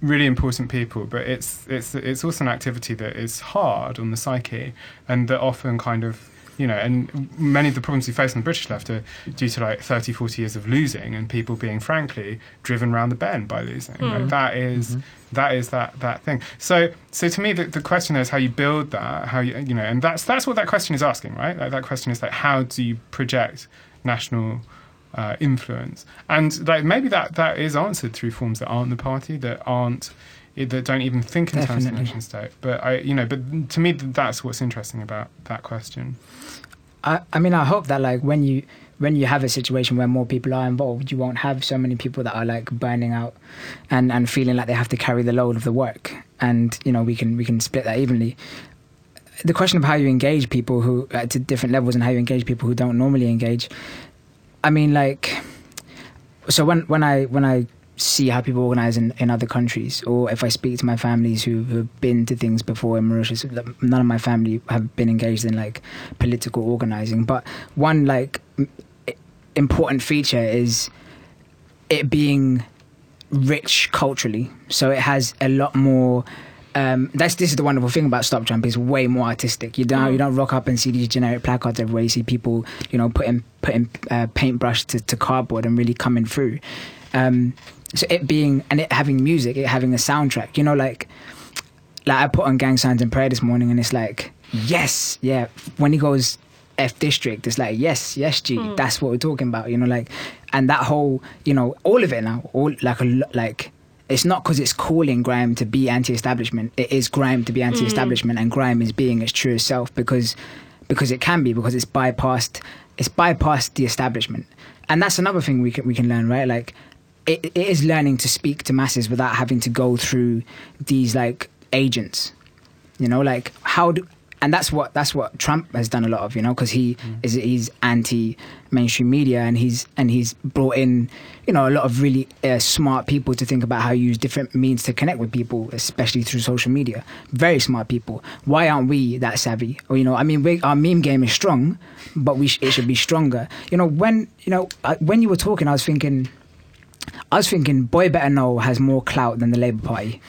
really important people, but it's it's it's also an activity that is hard on the psyche and that often kind of you know, and many of the problems we face on the British left are due to like 30, 40 years of losing and people being, frankly, driven round the bend by losing. Mm. Like that is, mm-hmm. that is that that thing. So, so to me, the, the question is how you build that, how you, you know, and that's that's what that question is asking, right? Like that question is like, how do you project national uh, influence. And like maybe that that is answered through forms that aren't the party, that aren't that don't even think in Definitely. terms of nation state. But I, you know, but to me, that's what's interesting about that question. I, I mean, I hope that like when you when you have a situation where more people are involved, you won't have so many people that are like burning out and and feeling like they have to carry the load of the work. And you know, we can we can split that evenly. The question of how you engage people who at different levels and how you engage people who don't normally engage I mean, like, so when when I when I see how people organize in, in other countries, or if I speak to my families who have been to things before in Mauritius, none of my family have been engaged in like political organizing. But one like important feature is it being rich culturally. So it has a lot more um, that's this is the wonderful thing about Stop Trump is way more artistic. You don't mm. you don't rock up and see these generic placards everywhere. You see people you know putting putting uh, paintbrush to, to cardboard and really coming through. Um, so it being and it having music, it having a soundtrack. You know, like like I put on Gang Signs and Prayer this morning, and it's like yes, yeah. When he goes F District, it's like yes, yes, G. Mm. That's what we're talking about. You know, like and that whole you know all of it now, all like a like it's not because it's calling grime to be anti-establishment. It is grime to be anti-establishment, mm. and grime is being its truest self because because it can be because it's bypassed it's bypassed the establishment, and that's another thing we can we can learn right. Like it, it is learning to speak to masses without having to go through these like agents. You know, like how do and that's what that's what Trump has done a lot of, you know, because he mm. is he's anti mainstream media and he's and he's brought in, you know, a lot of really uh, smart people to think about how you use different means to connect with people, especially through social media. Very smart people. Why aren't we that savvy? Or you know, I mean, we, our meme game is strong, but we sh- it should be stronger. You know, when you know when you were talking, I was thinking, I was thinking, boy better know has more clout than the Labour Party.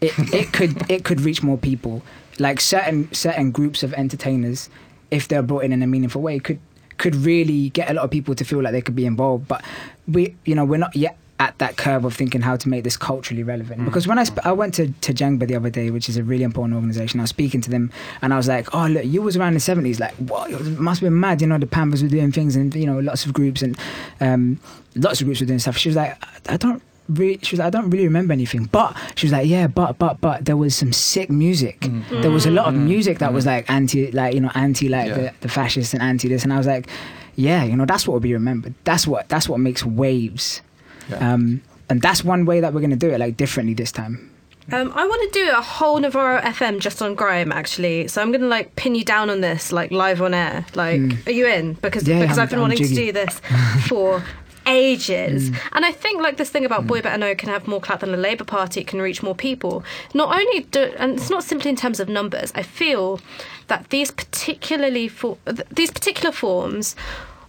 It it could it could reach more people like certain certain groups of entertainers, if they're brought in in a meaningful way, could could really get a lot of people to feel like they could be involved. But we, you know, we're not yet at that curve of thinking how to make this culturally relevant. Mm. Because when I sp- I went to to JENGBA the other day, which is a really important organization, I was speaking to them, and I was like, "Oh, look, you was around the '70s. Like, what? It must have been mad. You know, the Panthers were doing things, and you know, lots of groups and um, lots of groups were doing stuff." She was like, "I don't." Really, she was like, I don't really remember anything. But she was like, yeah, but but but there was some sick music. Mm. There was a lot of mm. music that mm. was like anti, like you know, anti like yeah. the, the fascists and anti this. And I was like, yeah, you know, that's what will be remembered. That's what that's what makes waves. Yeah. Um, and that's one way that we're gonna do it like differently this time. Um, I want to do a whole Novara FM just on grime, actually. So I'm going to like pin you down on this, like live on air. Like, mm. are you in? Because yeah, because i have been I'm wanting jiggy. to do this for ages. Mm. And I think like this thing about mm. Boy Better Know can have more clout than the Labour Party, it can reach more people. Not only do, and it's not simply in terms of numbers. I feel that these particularly for these particular forms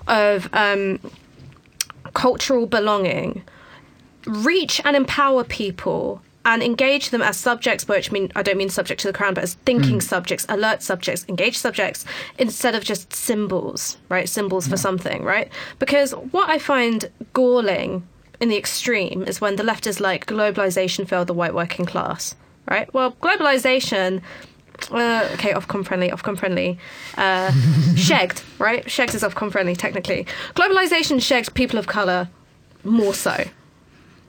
of um, cultural belonging reach and empower people and engage them as subjects, which I mean I don't mean subject to the crown, but as thinking mm. subjects, alert subjects, engaged subjects, instead of just symbols, right? Symbols yeah. for something, right? Because what I find galling in the extreme is when the left is like globalization failed the white working class, right? Well, globalization. Uh, okay, Ofcom friendly, Ofcom friendly. Uh, shagged, right? Shagged is Ofcom friendly, technically. Globalization shagged people of color more so,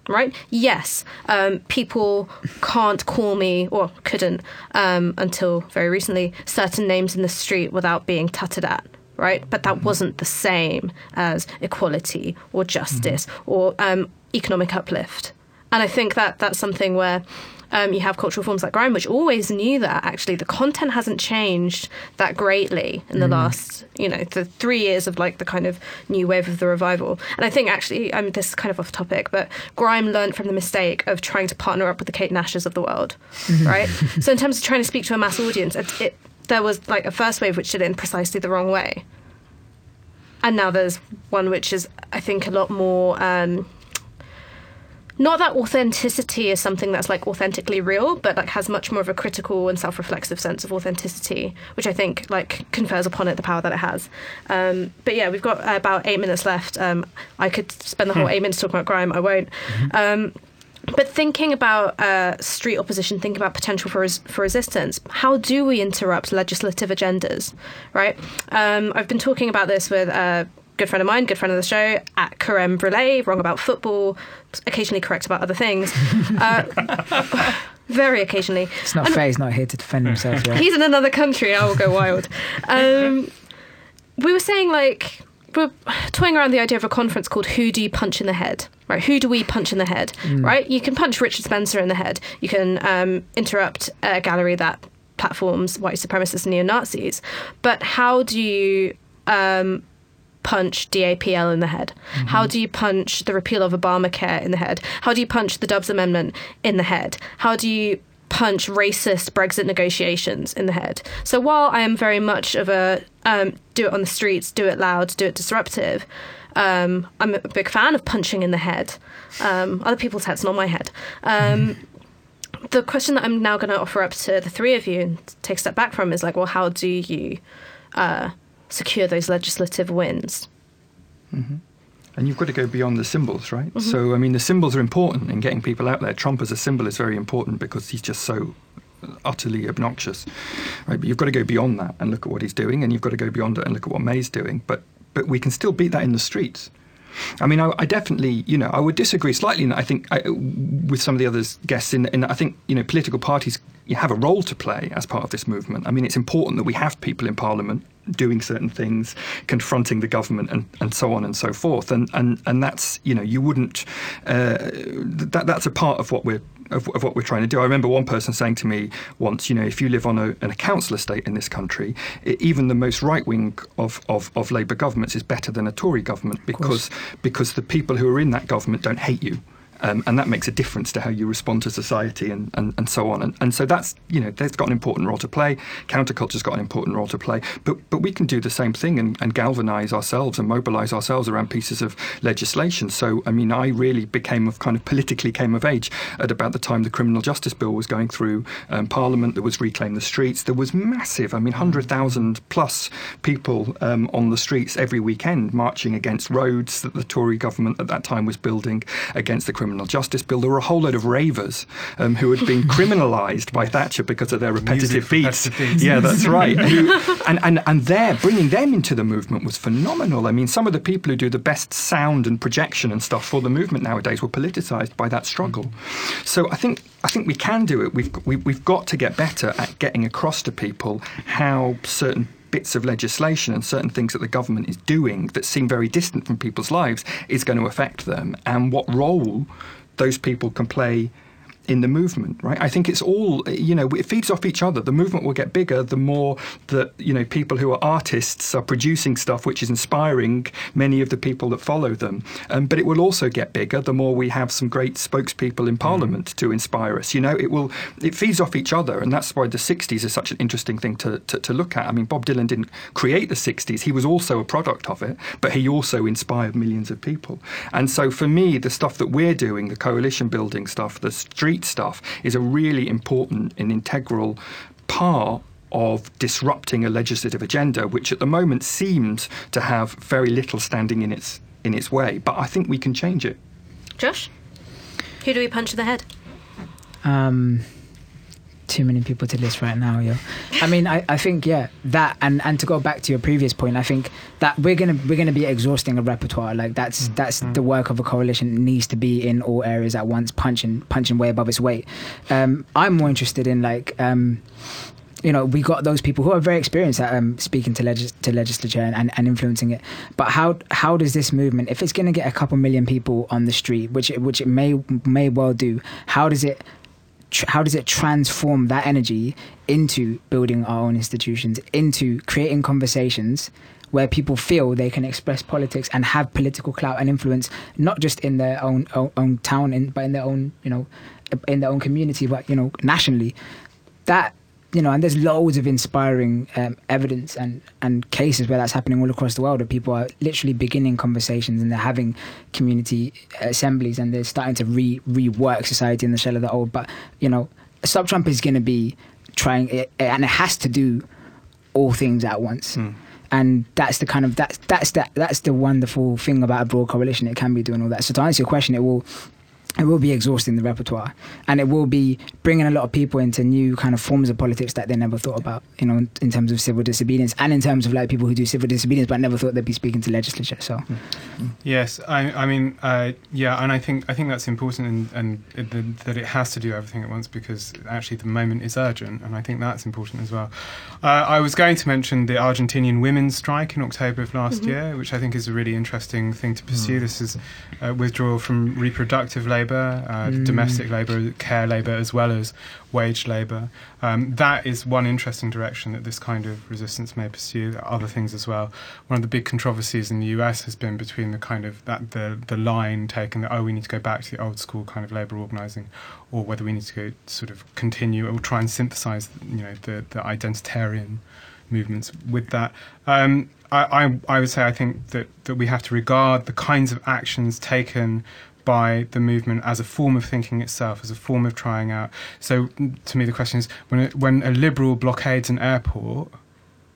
right? Yes, um, people can't call me, or couldn't um, until very recently, certain names in the street without being tutted at. Right, but that wasn't the same as equality or justice mm-hmm. or um, economic uplift. And I think that that's something where um, you have cultural forms like grime, which always knew that actually the content hasn't changed that greatly in the mm. last, you know, the three years of like the kind of new wave of the revival. And I think actually, I mean, this is kind of off topic, but grime learned from the mistake of trying to partner up with the Kate Nashes of the world, mm-hmm. right? so in terms of trying to speak to a mass audience, it, it, there was like a first wave which did it in precisely the wrong way. And now there's one which is, I think, a lot more. Um, not that authenticity is something that's like authentically real, but like has much more of a critical and self-reflexive sense of authenticity, which I think like confers upon it the power that it has. Um, but yeah, we've got about eight minutes left. Um, I could spend the whole hmm. eight minutes talking about grime. I won't. Mm-hmm. Um, but thinking about uh, street opposition, thinking about potential for res- for resistance, how do we interrupt legislative agendas, right? Um, I've been talking about this with uh, good friend of mine, good friend of the show, at Karem Brule, wrong about football, occasionally correct about other things. Uh, very occasionally. It's not and fair. He's not here to defend himself. Yet. He's in another country. I will go wild. Um, we were saying like we're toying around the idea of a conference called "Who Do You Punch in the Head?" Right? Who do we punch in the head? Mm. Right? You can punch Richard Spencer in the head. You can um, interrupt a gallery that platforms white supremacists and neo Nazis. But how do you um, punch DAPL in the head? Mm-hmm. How do you punch the repeal of Obamacare in the head? How do you punch the Dubs Amendment in the head? How do you punch racist Brexit negotiations in the head? So while I am very much of a um, do it on the streets, do it loud, do it disruptive, um, I'm a big fan of punching in the head. Um, other people's heads, not my head. Um, the question that I'm now going to offer up to the three of you and take a step back from is like, well, how do you uh, secure those legislative wins. Mm-hmm. And you've got to go beyond the symbols, right? Mm-hmm. So, I mean, the symbols are important in getting people out there. Trump as a symbol is very important because he's just so utterly obnoxious, right? But you've got to go beyond that and look at what he's doing, and you've got to go beyond it and look at what May's doing. But but we can still beat that in the streets. I mean, I, I, definitely, you know, I would disagree slightly. I think I, with some of the others guests in, in I think you know political parties you have a role to play as part of this movement. I mean, it's important that we have people in Parliament doing certain things, confronting the government, and, and so on and so forth. And and and that's you know you wouldn't uh, that that's a part of what we're of, of, what we're trying to do. I remember one person saying to me once, you know, if you live on a, a council estate in this country, it, even the most right wing of, of, of Labour governments is better than a Tory government because because the people who are in that government don't hate you. Um, and that makes a difference to how you respond to society and, and, and so on. And, and so that's, you know, that's got an important role to play. Counterculture's got an important role to play. But, but we can do the same thing and, and galvanise ourselves and mobilise ourselves around pieces of legislation. So, I mean, I really became of kind of politically came of age at about the time the Criminal Justice Bill was going through um, Parliament. There was Reclaim the Streets. There was massive, I mean, 100,000 plus people um, on the streets every weekend marching against roads that the Tory government at that time was building, against the criminal criminal justice bill, there were a whole load of ravers um, who had been criminalised by Thatcher because of their repetitive beats. beats. Yeah, that's right. Who, and, and, and there, bringing them into the movement was phenomenal. I mean, some of the people who do the best sound and projection and stuff for the movement nowadays were politicised by that struggle. So I think I think we can do it. We've we, have we have got to get better at getting across to people how certain bits of legislation and certain things that the government is doing that seem very distant from people's lives is going to affect them. And what role those people can play in the movement, right? I think it's all, you know, it feeds off each other. The movement will get bigger the more that, you know, people who are artists are producing stuff which is inspiring many of the people that follow them. Um, but it will also get bigger the more we have some great spokespeople in Parliament mm. to inspire us. You know, it will, it feeds off each other. And that's why the 60s is such an interesting thing to, to, to look at. I mean, Bob Dylan didn't create the 60s, he was also a product of it, but he also inspired millions of people. And so for me, the stuff that we're doing, the coalition building stuff, the street street stuff is a really important and integral part of disrupting a legislative agenda, which at the moment seems to have very little standing in its in its way. But I think we can change it. Josh, who do we punch in the head? Um, too many people to list right now, yo. I mean, I, I think yeah that and and to go back to your previous point, I think that we're gonna we're gonna be exhausting a repertoire. Like that's that's mm. the work of a coalition it needs to be in all areas at once, punching punching way above its weight. Um, I'm more interested in like. Um, you know, we got those people who are very experienced at um, speaking to, legis- to legislature and, and, and, influencing it. But how how does this movement, if it's going to get a couple million people on the street, which it, which it may may well do, how does it tr- how does it transform that energy into building our own institutions, into creating conversations where people feel they can express politics and have political clout and influence, not just in their own own, own town, in, but in their own you know, in their own community, but you know, nationally. That you know, and there's loads of inspiring um, evidence and, and cases where that's happening all across the world, where people are literally beginning conversations and they're having community assemblies and they're starting to re rework society in the shell of the old. But you know, Stop Trump is going to be trying, it, and it has to do all things at once. Mm. And that's the kind of that's that's that that's the wonderful thing about a broad coalition. It can be doing all that. So to answer your question, it will it will be exhausting the repertoire and it will be bringing a lot of people into new kind of forms of politics that they never thought about you know in terms of civil disobedience and in terms of like people who do civil disobedience but never thought they'd be speaking to legislature so yes i, I mean uh, yeah and i think i think that's important and, and it, that it has to do everything at once because actually the moment is urgent and i think that's important as well uh, i was going to mention the argentinian women's strike in october of last mm-hmm. year which i think is a really interesting thing to pursue mm. this is uh, withdrawal from reproductive labour labour, uh, mm. domestic labour, care labour, as well as wage labour. Um, that is one interesting direction that this kind of resistance may pursue. Other things as well. One of the big controversies in the US has been between the kind of that the the line taken that oh we need to go back to the old school kind of labour organising, or whether we need to go sort of continue or try and synthesise you know the the identitarian movements with that. Um, I, I, I, would say I think that, that we have to regard the kinds of actions taken by the movement as a form of thinking itself, as a form of trying out. So, to me, the question is when a, when a liberal blockades an airport,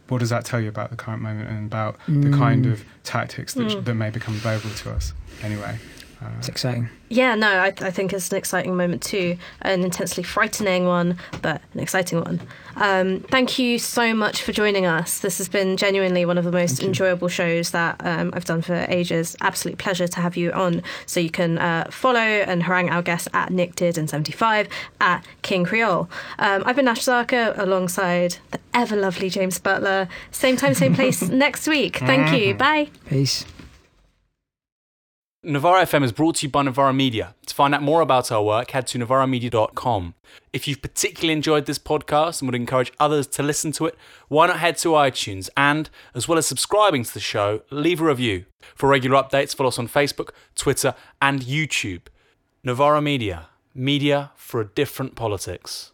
what does that tell you about the current moment and about mm. the kind of tactics that, mm. that may become available to us? Anyway. It's exciting. Yeah, no, I, I think it's an exciting moment too, an intensely frightening one, but an exciting one. Um, thank you so much for joining us. This has been genuinely one of the most enjoyable shows that um, I've done for ages. Absolute pleasure to have you on. So you can uh, follow and harangue our guests at Nick Dearden 75 at King Kreol. Um, I've been Ash Sarkar alongside the ever lovely James Butler. Same time, same place next week. Thank you. Bye. Peace. Novara FM is brought to you by Novara Media. To find out more about our work, head to novaramedia.com. If you've particularly enjoyed this podcast and would encourage others to listen to it, why not head to iTunes and, as well as subscribing to the show, leave a review. For regular updates, follow us on Facebook, Twitter, and YouTube. Novara Media, media for a different politics.